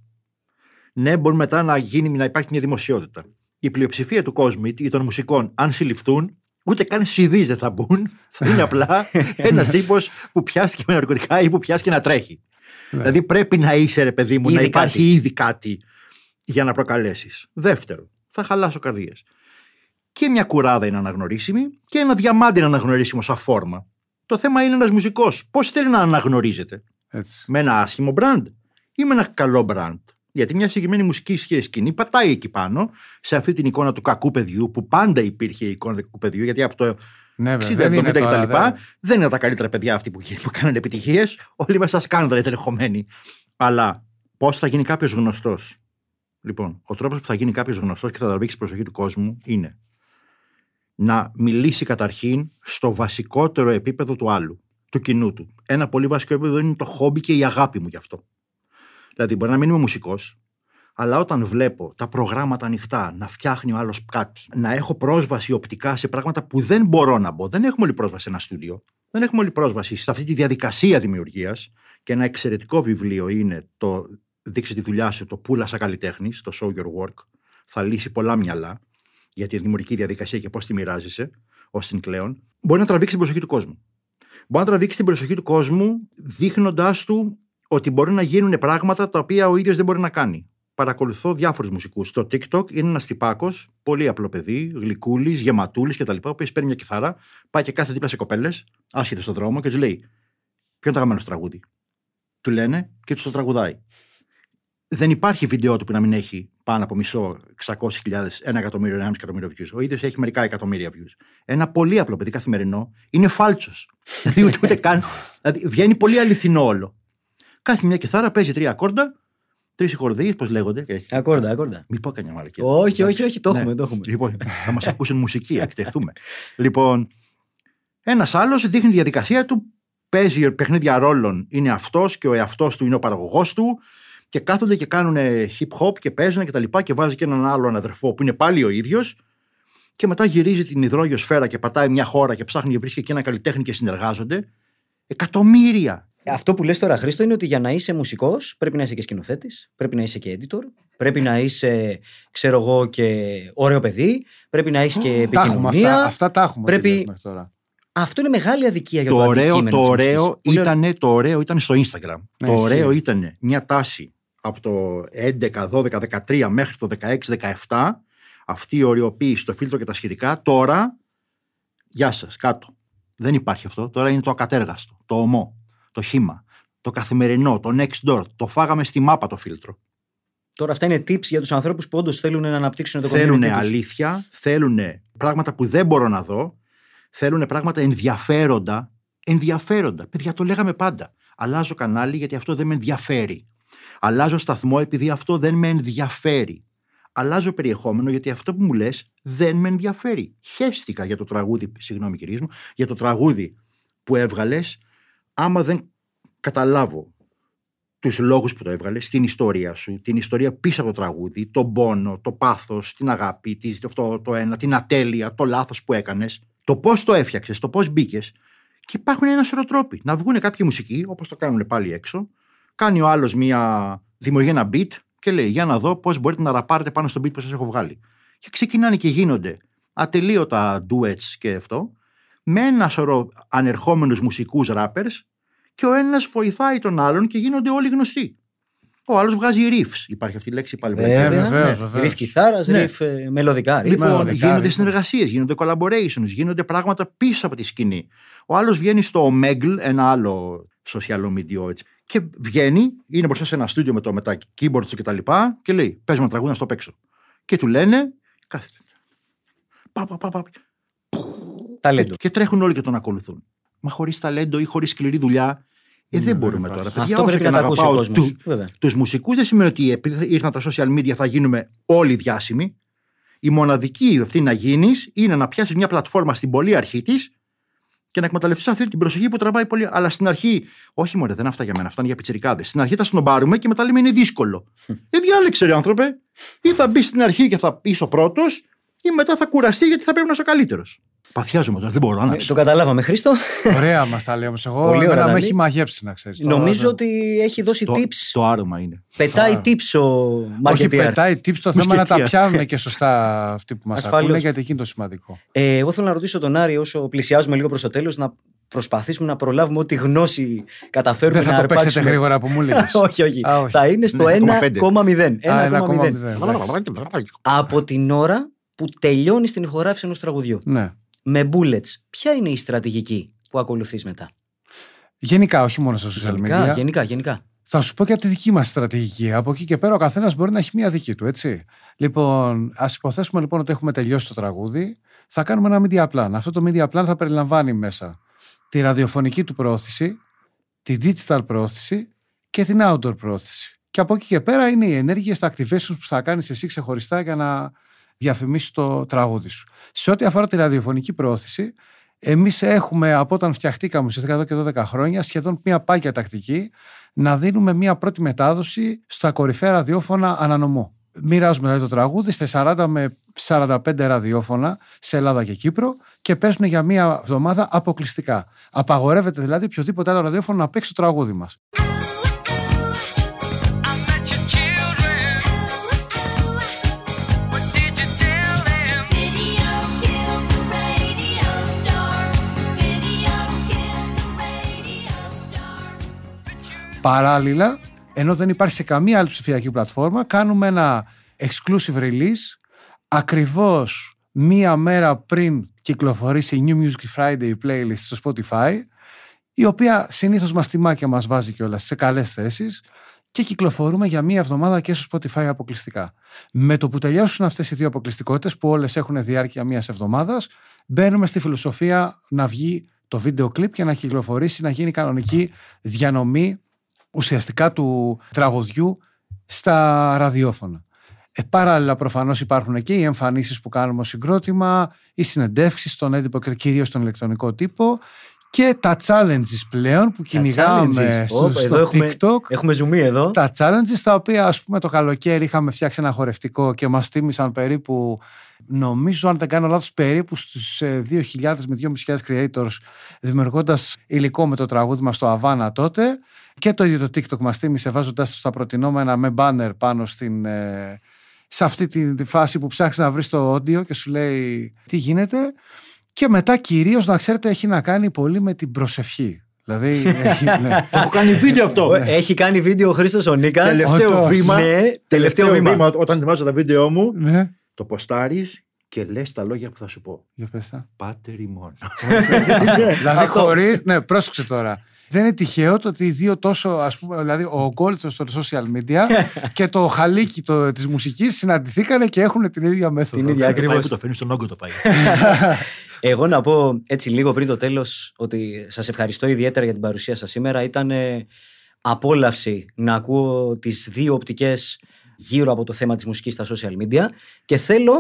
ναι, μπορεί μετά να, γίνει, να υπάρχει μια δημοσιότητα. Η πλειοψηφία του κόσμου ή των μουσικών, αν συλληφθούν, ούτε καν στου ειδεί δεν θα μπουν. Θα (laughs) είναι απλά ένας τύπος που πιάστηκε με ναρκωτικά ή που πιάστηκε να τρέχει. Δηλαδή πρέπει να είσαι, ρε παιδί μου, Ήδη να υπάρχει κάτι. ήδη κάτι για να προκαλέσεις. Δεύτερο, θα χαλάσω καρδιές. Και μια κουράδα είναι αναγνωρίσιμη και ένα διαμάντι είναι αναγνωρίσιμο σαν φόρμα. Το θέμα είναι ένας μουσικός. Πώς θέλει να αναγνωρίζεται, Έτσι. με ένα άσχημο brand ή με ένα καλό brand. Γιατί μια συγκεκριμένη μουσική σχέση σκηνή πατάει εκεί πάνω, σε αυτή την εικόνα του κακού παιδιού, που πάντα υπήρχε η εικόνα του κακού παιδιού, γιατί από το Ναι, 60, βέβαια, δεν 70 είναι κτλ. τώρα, δεν- Δεν είναι τα καλύτερα παιδιά αυτοί που, που κάνουν επιτυχίες. Όλοι μέσα σα κάνουν τελεχωμένοι. Αλλά πώς θα γίνει κάποιος γνωστός; Λοιπόν, ο τρόπος που θα γίνει κάποιος γνωστός και θα τραβήξει την προσοχή του κόσμου είναι να μιλήσει καταρχήν στο βασικότερο επίπεδο του άλλου, του κοινού του. Ένα πολύ βασικό επίπεδο είναι το χόμπι και η αγάπη μου γι' αυτό. Δηλαδή, μπορεί να μην είμαι μουσικός, αλλά όταν βλέπω τα προγράμματα ανοιχτά, να φτιάχνει ο άλλος κάτι, να έχω πρόσβαση οπτικά σε πράγματα που δεν μπορώ να μπω. Δεν έχουμε όλη πρόσβαση σε ένα στούντιο. Δεν έχουμε όλη πρόσβαση σε αυτή τη διαδικασία δημιουργίας. Και ένα εξαιρετικό βιβλίο είναι το Δείξε τη δουλειά σου, το Πούλασα καλλιτέχνης, το Show Your Work. Θα λύσει πολλά μυαλά για τη δημιουργική διαδικασία και πώς τη μοιράζεσαι ως την κλέον. Μπορεί να τραβήξει την προσοχή του κόσμου. Μπορεί να τραβήξει την προσοχή του κόσμου δείχνοντάς του ότι μπορεί να γίνουν πράγματα τα οποία ο ίδιος δεν μπορεί να κάνει. Παρακολουθώ διάφορους μουσικούς. Στο TikTok είναι ένας τυπάκος, πολύ απλό παιδί, γλυκούλης, γεματούλης κτλ. Ο οποίος παίρνει μια κιθάρα, πάει και κάθεται δίπλα σε κοπέλες, άσχετε στον δρόμο και τους λέει: Ποιο είναι το αγαπημένο σου τραγούδι; Του λένε και τους το τραγουδάει. Δεν υπάρχει βίντεο του που να μην έχει πάνω από μισό, 600.000, ένα εκατομμύριο, ένα εκατομμύριο views. Ο ίδιος έχει μερικά εκατομμύρια views. Ένα πολύ απλό παιδί καθημερινό είναι φάλτσος. (laughs) δηλαδή ούτε, ούτε καν. Δηλαδή βγαίνει πολύ αληθινό όλο. Κάθε μια κιθάρα παίζει τρία ακόρντα, τρεις χορδίε, πώς λέγονται. και έχει- Ακόρντα, ακόρντα. Μην πω κανένα μαλακία. Όχι, όχι, όχι, το Ναι. έχουμε, το έχουμε. Λοιπόν, θα μας ακούσουν μουσική, εκτεθούμε. λοιπόν, ένας άλλος δείχνει τη διαδικασία του, παίζει παιχνίδια ρόλων, είναι αυτός και ο εαυτός του είναι ο παραγωγός του και κάθονται και κάνουν hip hop και παίζουν και τα λοιπά και βάζει και έναν άλλον αδερφό που είναι πάλι ο ίδιος. Και μετά γυρίζει την υδρόγειο σφαίρα και πατάει μια χώρα και ψάχνει και βρίσκει και ένα καλλιτέχνη και συνεργάζονται. Εκατομμύρια. Αυτό που λες τώρα, Χρήστο, είναι ότι για να είσαι μουσικός πρέπει να είσαι και σκηνοθέτης, πρέπει να είσαι και editor, πρέπει να είσαι, ξέρω εγώ, και ωραίο παιδί, πρέπει να έχεις και Τα έχουμε επικοινωνία. αυτά, αυτά τα έχουμε Πρέπει- δει μέχρι τώρα. Αυτό είναι μεγάλη αδικία για το, το ωραίο, αντικείμενο το, της ωραίο μουσικής. Πολύ ωραίο. ήταν, το ωραίο ήταν στο Instagram. Ναι, το ισχύει. ωραίο ήταν μια τάση από το 11, 12, 13 μέχρι το 16, 17. Αυτή η οριοποίηση, το φίλτρο και τα σχετικά. Τώρα, γεια σας, κάτω. Δεν υπάρχει αυτό. Τώρα είναι το ακατέργαστο, το ομό, το χήμα, το καθημερινό, το next door. Το φάγαμε στη μάπα το φίλτρο. Τώρα αυτά είναι tips για τους ανθρώπους που όντως θέλουν να αναπτύξουν το Θέλουν community τους. αλήθεια, θέλουν πράγματα που δεν μπορώ να δω, θέλουν πράγματα ενδιαφέροντα. Ενδιαφέροντα. Παιδιά, το λέγαμε πάντα. Αλλάζω κανάλι γιατί αυτό δεν με ενδιαφέρει. Αλλάζω σταθμό επειδή αυτό δεν με ενδιαφέρει. Αλλάζω περιεχόμενο γιατί αυτό που μου λες δεν με ενδιαφέρει. Χαίστηκα για το τραγούδι, συγγνώμη κυρίες μου, για το τραγούδι που έβγαλες, άμα δεν καταλάβω τους λόγους που το έβγαλες, την ιστορία σου, την ιστορία πίσω από το τραγούδι, τον πόνο, το πάθος, την αγάπη, τη- αυτό το ένα, την ατέλεια, το λάθος που έκανες, το πώς το έφτιαξες, το πώς μπήκες. Και υπάρχουν ένα σωρό τρόποι. Να βγουν κάποιοι μουσικοί, όπως το κάνουν πάλι έξω, κάνει ο άλλος μία, δημιουργεί ένα beat και λέει για να δω πώς μπορείτε να ραπάρετε πάνω στο beat που σας έχω βγάλει. Και ξεκινάνε και γίνονται ατελείωτα duets και αυτό, με ένα σωρό ανερχόμενους μουσικούς rappers και ο ένας βοηθάει τον άλλον και γίνονται όλοι γνωστοί. Ο άλλος βγάζει riffs. Υπάρχει αυτή η λέξη πάλι. Βέβαια, βεβαίως, ναι. βεβαίως. Ριφ κιθάρας, Ναι. ριφ ε, μελωδικά. ριφ. Λοιπόν, μελωδικά, γίνονται ρίχνουν. συνεργασίες, γίνονται collaborations, γίνονται πράγματα πίσω από τη σκηνή. Ο άλλος βγαίνει στο Omegle, ένα άλλο social media έτσι, και βγαίνει, είναι μπροστά σε ένα στούντιο με, το, με τα keyboards του κτλ. Και, και λέει: Πες μου τραγούδι να στο παίξω. Και του λένε: Κάθεται. Πα, πα, πα, πα. Ταλέντο. Και, και τρέχουν όλοι και τον ακολουθούν. Μα χωρίς ταλέντο ή χωρίς σκληρή δουλειά, ε, δεν μπορούμε τώρα. Παιδιά, Αυτό όσο πρέπει και να τα ακούσει ο αγαπάω κόσμος. του- τους μουσικούς δεν σημαίνει ότι επειδή ήρθαν τα social media θα γίνουμε όλοι διάσημοι. Η μοναδική αυτή να γίνεις είναι να πιάσεις μια πλατφόρμα στην πολύ αρχή της και να εκμεταλλευτείς αυτή την προσοχή που τραβάει πολύ. Αλλά στην αρχή, όχι μόνο, δεν αυτά για μένα, αυτά είναι για πιτσιρικάδες. Στην αρχή θα σνομπάρουμε και μετά λέμε είναι δύσκολο. ε, διάλεξε, ρε άνθρωπε. Ή θα μπεις στην αρχή και θα είσαι ο πρώτος, ή μετά θα κουραστεί γιατί θα πρέπει να είσαι ο καλύτερος. Παθιάζομαι τώρα, δεν μπορώ να Ε, Το καταλάβαμε, Χρήστο. Ωραία μας τα λέει όμως. Εγώ Πολύ ωραία εμένα τα με λέει. έχει μαγέψει να ξέρεις. Νομίζω ότι έχει δώσει Το, tips. το άρωμα είναι. Πετάει Α. tips ο Όχι, marketeer. πετάει tips το θέμα να τα Μουσκετία. πιάνουν και σωστά αυτοί που μας Ασφαλώς. ακούνε, γιατί εκεί είναι το σημαντικό. Ε, εγώ θέλω να ρωτήσω τον Άρη, όσο πλησιάζουμε λίγο προς το τέλος, να προσπαθήσουμε να προλάβουμε ό,τι γνώση καταφέρουμε Δεν θα να το παίξετε αρπάξουμε. γρήγορα που μου (laughs) έλεγε. όχι, όχι. Α, όχι. Θα είναι στο Ναι, 1,0. 1,0. 1,0. Από την ώρα που τελειώνει την ηχογράφηση ενός τραγουδιού. Ναι. Με bullets, ποια είναι η στρατηγική. που ακολουθείς μετά; Γενικά, όχι μόνο στα social Γενικά, media. γενικά, γενικά. Θα σου πω και τη δική μας στρατηγική. Από εκεί και πέρα ο καθένας μπορεί να έχει μία δική του, έτσι. Λοιπόν, ας υποθέσουμε λοιπόν ότι έχουμε τελειώσει το τραγούδι. Θα κάνουμε ένα media plan. Αυτό το media plan θα περιλαμβάνει μέσα τη ραδιοφωνική του προώθηση, τη digital προώθηση και την outdoor προώθηση. Και από εκεί και πέρα είναι οι ενέργειες, τα activations που θα κάνεις εσύ ξεχωριστά για να διαφημίσει το τραγούδι σου. Σε ό,τι αφορά τη ραδιοφωνική προώθηση, εμείς έχουμε από όταν φτιαχτήκαμε ουσιαστικά εδώ και 12 χρόνια σχεδόν μια πάγια τακτική να δίνουμε μια πρώτη μετάδοση στα κορυφαία ραδιόφωνα ανανομό. Μοιράζουμε δηλαδή το τραγούδι σε 40 με 45 ραδιόφωνα σε Ελλάδα και Κύπρο και παίζουν για μία εβδομάδα αποκλειστικά. Απαγορεύεται δηλαδή οποιοδήποτε άλλο ραδιόφωνο να παίξει το τραγούδι μας. Παράλληλα, ενώ δεν υπάρχει σε καμία άλλη ψηφιακή πλατφόρμα, κάνουμε ένα exclusive release ακριβώς μία μέρα πριν κυκλοφορήσει η New Music Friday playlist στο Spotify, η οποία συνήθως μας τιμά και μας βάζει κιόλας σε καλές θέσεις και κυκλοφορούμε για μία εβδομάδα και στο Spotify αποκλειστικά. Με το που τελειώσουν αυτές οι δύο αποκλειστικότητες που όλες έχουν διάρκεια μίας εβδομάδας, μπαίνουμε στη φιλοσοφία να βγει το βίντεο κλιπ και να κυκλοφορήσει, να γίνει κανονική διανομή ουσιαστικά του τραγουδιού στα ραδιόφωνα. Ε, παράλληλα προφανώς υπάρχουν και οι εμφανίσεις που κάνουμε ως συγκρότημα, οι συνεντεύξεις στον έντυπο και κυρίως στον ηλεκτρονικό τύπο και τα challenges πλέον που κυνηγάμε challenges. στο, Όπα, στο εδώ έχουμε- TikTok. Έχουμε ζουμί εδώ. Τα challenges τα οποία ας πούμε το καλοκαίρι είχαμε φτιάξει ένα χορευτικό και μας τίμησαν περίπου νομίζω αν δεν κάνω λάθος περίπου στους ε, 2.000 με 2.500 creators δημιουργώντας υλικό με το τραγούδι μας στο Αβάνα τότε και το ίδιο το TikTok μας τίμησε βάζοντας το στα προτινόμενα με banner πάνω στην, ε, σε αυτή τη, τη φάση που ψάχνεις να βρεις το audio και σου λέει τι γίνεται; Και μετά κυρίως να ξέρετε έχει να κάνει πολύ με την προσευχή. Δηλαδή, (laughs) έχει, ναι. Έχω κάνει βίντεο αυτό. Ο- Έχει κάνει βίντεο ο Χρήστος ο Νίκας. Τελευταίο Όντως. βήμα. Ναι, τελευταίο βήμα. Όταν ετοιμάζω τα βίντεο μου, ναι. το ποστάρεις και λες τα λόγια που θα σου πω. Για πες τα. Πάτερ ημών. (laughs) (laughs) Δηλαδή, χωρί. Ναι, πρόσεξε τώρα. Δεν είναι τυχαίο το ότι οι δύο τόσο, ας πούμε, δηλαδή ο Γκόλτσος στο social media (laughs) και το χαλίκι το, της μουσικής συναντηθήκανε και έχουν την ίδια μέθοδο. Την ίδια Το πάει ακριβώς. που το φέρνει στον όγκο το πάει. (laughs) Εγώ να πω έτσι λίγο πριν το τέλος ότι σας ευχαριστώ ιδιαίτερα για την παρουσία σας σήμερα. Ήταν ε, απόλαυση να ακούω τις δύο οπτικές γύρω από το θέμα της μουσικής στα social media και θέλω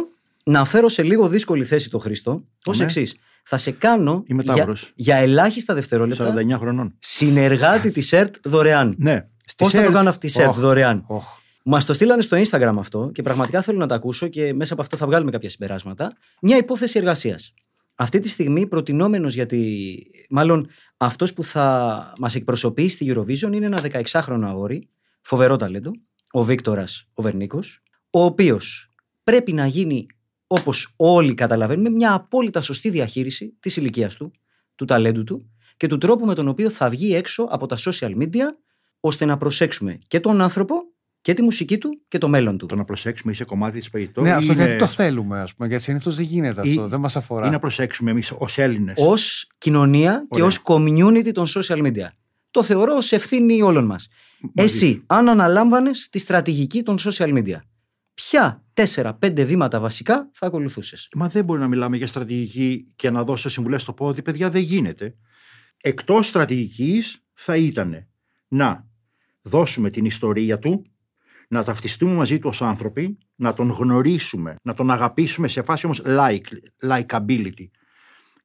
να φέρω σε λίγο δύσκολη θέση το Χρήστο ως Ναι. εξής. Θα σε κάνω Είμαι για, Ταύρος. για ελάχιστα δευτερόλεπτα 49 χρονών. συνεργάτη της ΕΡΤ δωρεάν. Ναι. Πώς θα το ΕΡΤ, κάνω αυτή της ΕΡΤ Οχ. δωρεάν; Οχ. Μας το στείλανε στο Instagram αυτό και πραγματικά θέλω να το ακούσω και μέσα από αυτό θα βγάλουμε κάποια συμπεράσματα. Μια υπόθεση εργασίας. Αυτή τη στιγμή προτινόμενος γιατί. Μάλλον αυτός που θα μας εκπροσωπήσει στη Eurovision είναι ένα 16χρονο αγόρι, φοβερό ταλέντο, ο Βίκτορας ο Βερνίκος, ο οποίος πρέπει να γίνει, όπως όλοι καταλαβαίνουμε, μια απόλυτα σωστή διαχείριση της ηλικίας του, του ταλέντου του και του τρόπου με τον οποίο θα βγει έξω από τα social media ώστε να προσέξουμε και τον άνθρωπο και τη μουσική του και το μέλλον του. Το να προσέξουμε είσαι κομμάτι της περιττό. Ναι, αυτό γιατί το θέλουμε, ας πούμε. Γιατί συνήθως δεν γίνεται αυτό. Ή- δεν μας αφορά. Ή να προσέξουμε εμείς ως Έλληνες. Ω κοινωνία και Ωραία. ως community των social media. Το θεωρώ ως ευθύνη όλων μας. Εσύ, αν αναλάμβανες τη στρατηγική των social media, ποια 4-5 βήματα βασικά θα ακολουθούσες; Μα δεν μπορεί να μιλάμε για στρατηγική και να δώσω συμβουλές στο πόδι, παιδιά, δεν γίνεται. Εκτός στρατηγικής θα ήταν να δώσουμε την ιστορία του, να ταυτιστούμε μαζί του ως άνθρωποι, να τον γνωρίσουμε, να τον αγαπήσουμε σε φάση όμως like, likability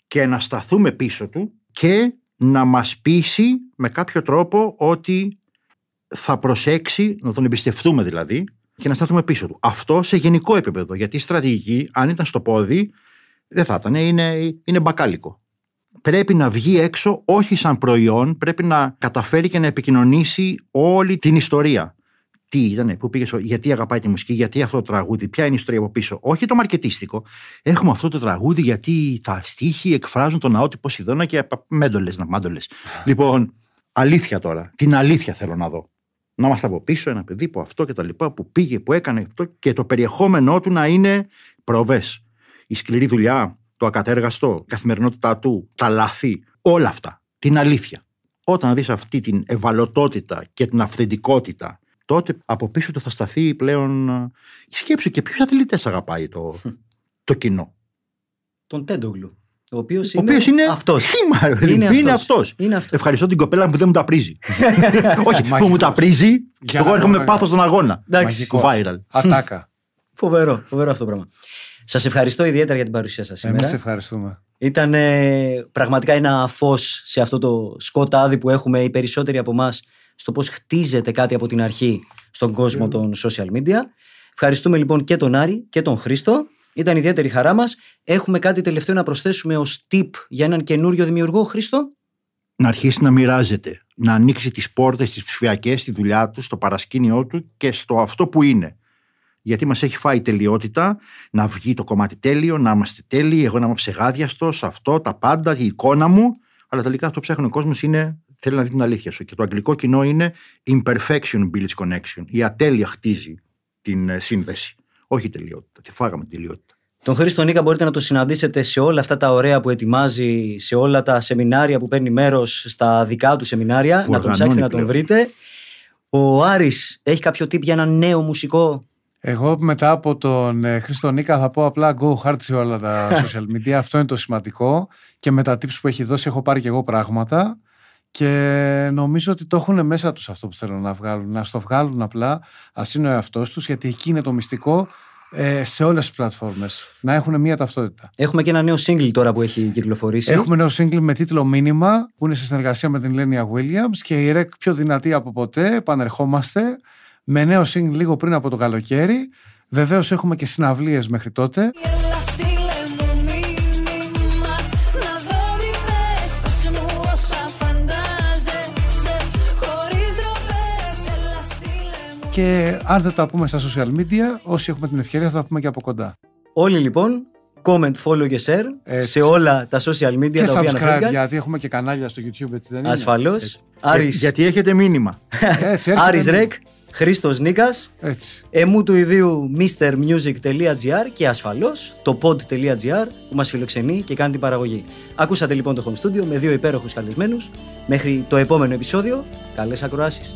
και να σταθούμε πίσω του και να μας πείσει με κάποιο τρόπο ότι θα προσέξει, να τον εμπιστευτούμε δηλαδή και να σταθούμε πίσω του. Αυτό σε γενικό επίπεδο, γιατί η στρατηγική, αν ήταν στο πόδι, δεν θα ήταν, είναι, είναι μπακάλικο. Πρέπει να βγει έξω όχι σαν προϊόν, πρέπει να καταφέρει και να επικοινωνήσει όλη την ιστορία. Τι ήταν, πού πήγε, γιατί αγαπάει τη μουσική, γιατί αυτό το τραγούδι, ποια είναι η ιστορία από πίσω. Όχι το μαρκετίστικο. Έχουμε αυτό το τραγούδι γιατί τα στίχη εκφράζουν τον ναό του Ποσειδώνα και μέντολες, να μάντολες. λοιπόν, αλήθεια τώρα. Την αλήθεια θέλω να δω. Να είμαστε από πίσω ένα παιδί που αυτό και τα λοιπά, που πήγε, που έκανε αυτό και το περιεχόμενό του να είναι προβέ. Η σκληρή δουλειά, το ακατέργαστο, η καθημερινότητά του, τα λάθη. όλα αυτά, την αλήθεια. Όταν δεις αυτή την ευαλωτότητα και την αυθεντικότητα, τότε από πίσω του θα σταθεί πλέον ε, η σκέψη και ποιους αθλητές αγαπάει το, το κοινό. Τον Τέντογλου. Ο οποίος Ο είναι, οποίος είναι αυτός. χήμα, ρε παιδί Είναι μου. είναι αυτός. αυτός. Είναι αυτός. Ευχαριστώ την κοπέλα που δεν μου τα πρίζει. (laughs) Όχι, που μου Μαγικός. τα πρίζει, Για εγώ να έρχομαι δούμε. πάθος στον αγώνα. Εντάξει. Το viral. Ατάκα. (laughs) Φοβερό, φοβερό αυτό το πράγμα. Σας ευχαριστώ ιδιαίτερα για την παρουσία σας σήμερα. Εμείς ευχαριστούμε. Ήταν ε, πραγματικά ένα φως σε αυτό το σκοτάδι που έχουμε οι περισσότεροι από εμάς στο πώς χτίζεται κάτι από την αρχή στον κόσμο των social media. Ευχαριστούμε λοιπόν και τον Άρη και τον Χρήστο. Ήταν ιδιαίτερη χαρά μας. Έχουμε κάτι τελευταίο να προσθέσουμε ως tip για έναν καινούριο δημιουργό, Χρήστο; να αρχίσει να μοιράζεται, να ανοίξει τις πόρτες τις ψηφιακές στη δουλειά του, στο παρασκήνιό του και στο αυτό που είναι. Γιατί μας έχει φάει η τελειότητα, να βγει το κομμάτι τέλειο, να είμαστε τέλειοι, εγώ να είμαι ψεγάδιαστος, αυτό, τα πάντα, η εικόνα μου. Αλλά τελικά αυτό που ψάχνει ο κόσμος είναι, θέλει να δει την αλήθεια σου. Και το αγγλικό κοινό είναι imperfection builds connection. Η ατέλεια χτίζει την ε, σύνδεση. Όχι η τελειότητα. Τη φάγαμε την τελειότητα. Τον Χρήστο Νίκα μπορείτε να το συναντήσετε σε όλα αυτά τα ωραία που ετοιμάζει, σε όλα τα σεμινάρια που παίρνει μέρος στα δικά του σεμινάρια. Που να τον οργανώνει ψάξετε να τον πλέον. βρείτε. Ο Άρης έχει κάποιο tip για ένα νέο μουσικό; Εγώ μετά από τον ε, Χρήστο Νίκα θα πω απλά go hard σε όλα τα (laughs) social media. Αυτό είναι το σημαντικό. Και με τα tips που έχει δώσει έχω πάρει και εγώ πράγματα. Και νομίζω ότι το έχουν μέσα τους αυτό που θέλουν να βγάλουν. Να στο βγάλουν απλά, ας είναι ο εαυτός τους, γιατί εκεί είναι το μυστικό ε, σε όλες τις πλατφόρμες. Να έχουν μία ταυτότητα. Έχουμε και ένα νέο single τώρα που έχει κυκλοφορήσει. Έχουμε νέο single με τίτλο Μήνυμα που είναι σε συνεργασία με την Λένια Williams και η REC πιο δυνατή από ποτέ. Επανερχόμαστε με νέο single λίγο πριν από το καλοκαίρι. Βεβαίως έχουμε και συναυλίες μέχρι τότε. Και αν δεν τα πούμε στα social media, όσοι έχουμε την ευκαιρία θα τα πούμε και από κοντά. Όλοι λοιπόν, comment, follow και share Έτσι. σε όλα τα social media Και τα οποία subscribe, αναφέρθηκαν. γιατί έχουμε και κανάλια στο YouTube, έτσι δεν είναι; Ασφαλώς. Άρης, Γιατί έχετε μήνυμα. (laughs) Έτσι, έρχεται Άρης ένα- Ρεκ, Χρήστος Νίκας, Έτσι. εμού του ιδίου mrmusic.gr και ασφαλώς το pod.gr που μας φιλοξενεί και κάνει την παραγωγή. Ακούσατε λοιπόν το Home Studio με δύο υπέροχους καλεσμένους. Μέχρι το επόμενο επεισόδιο, καλές ακροάσεις.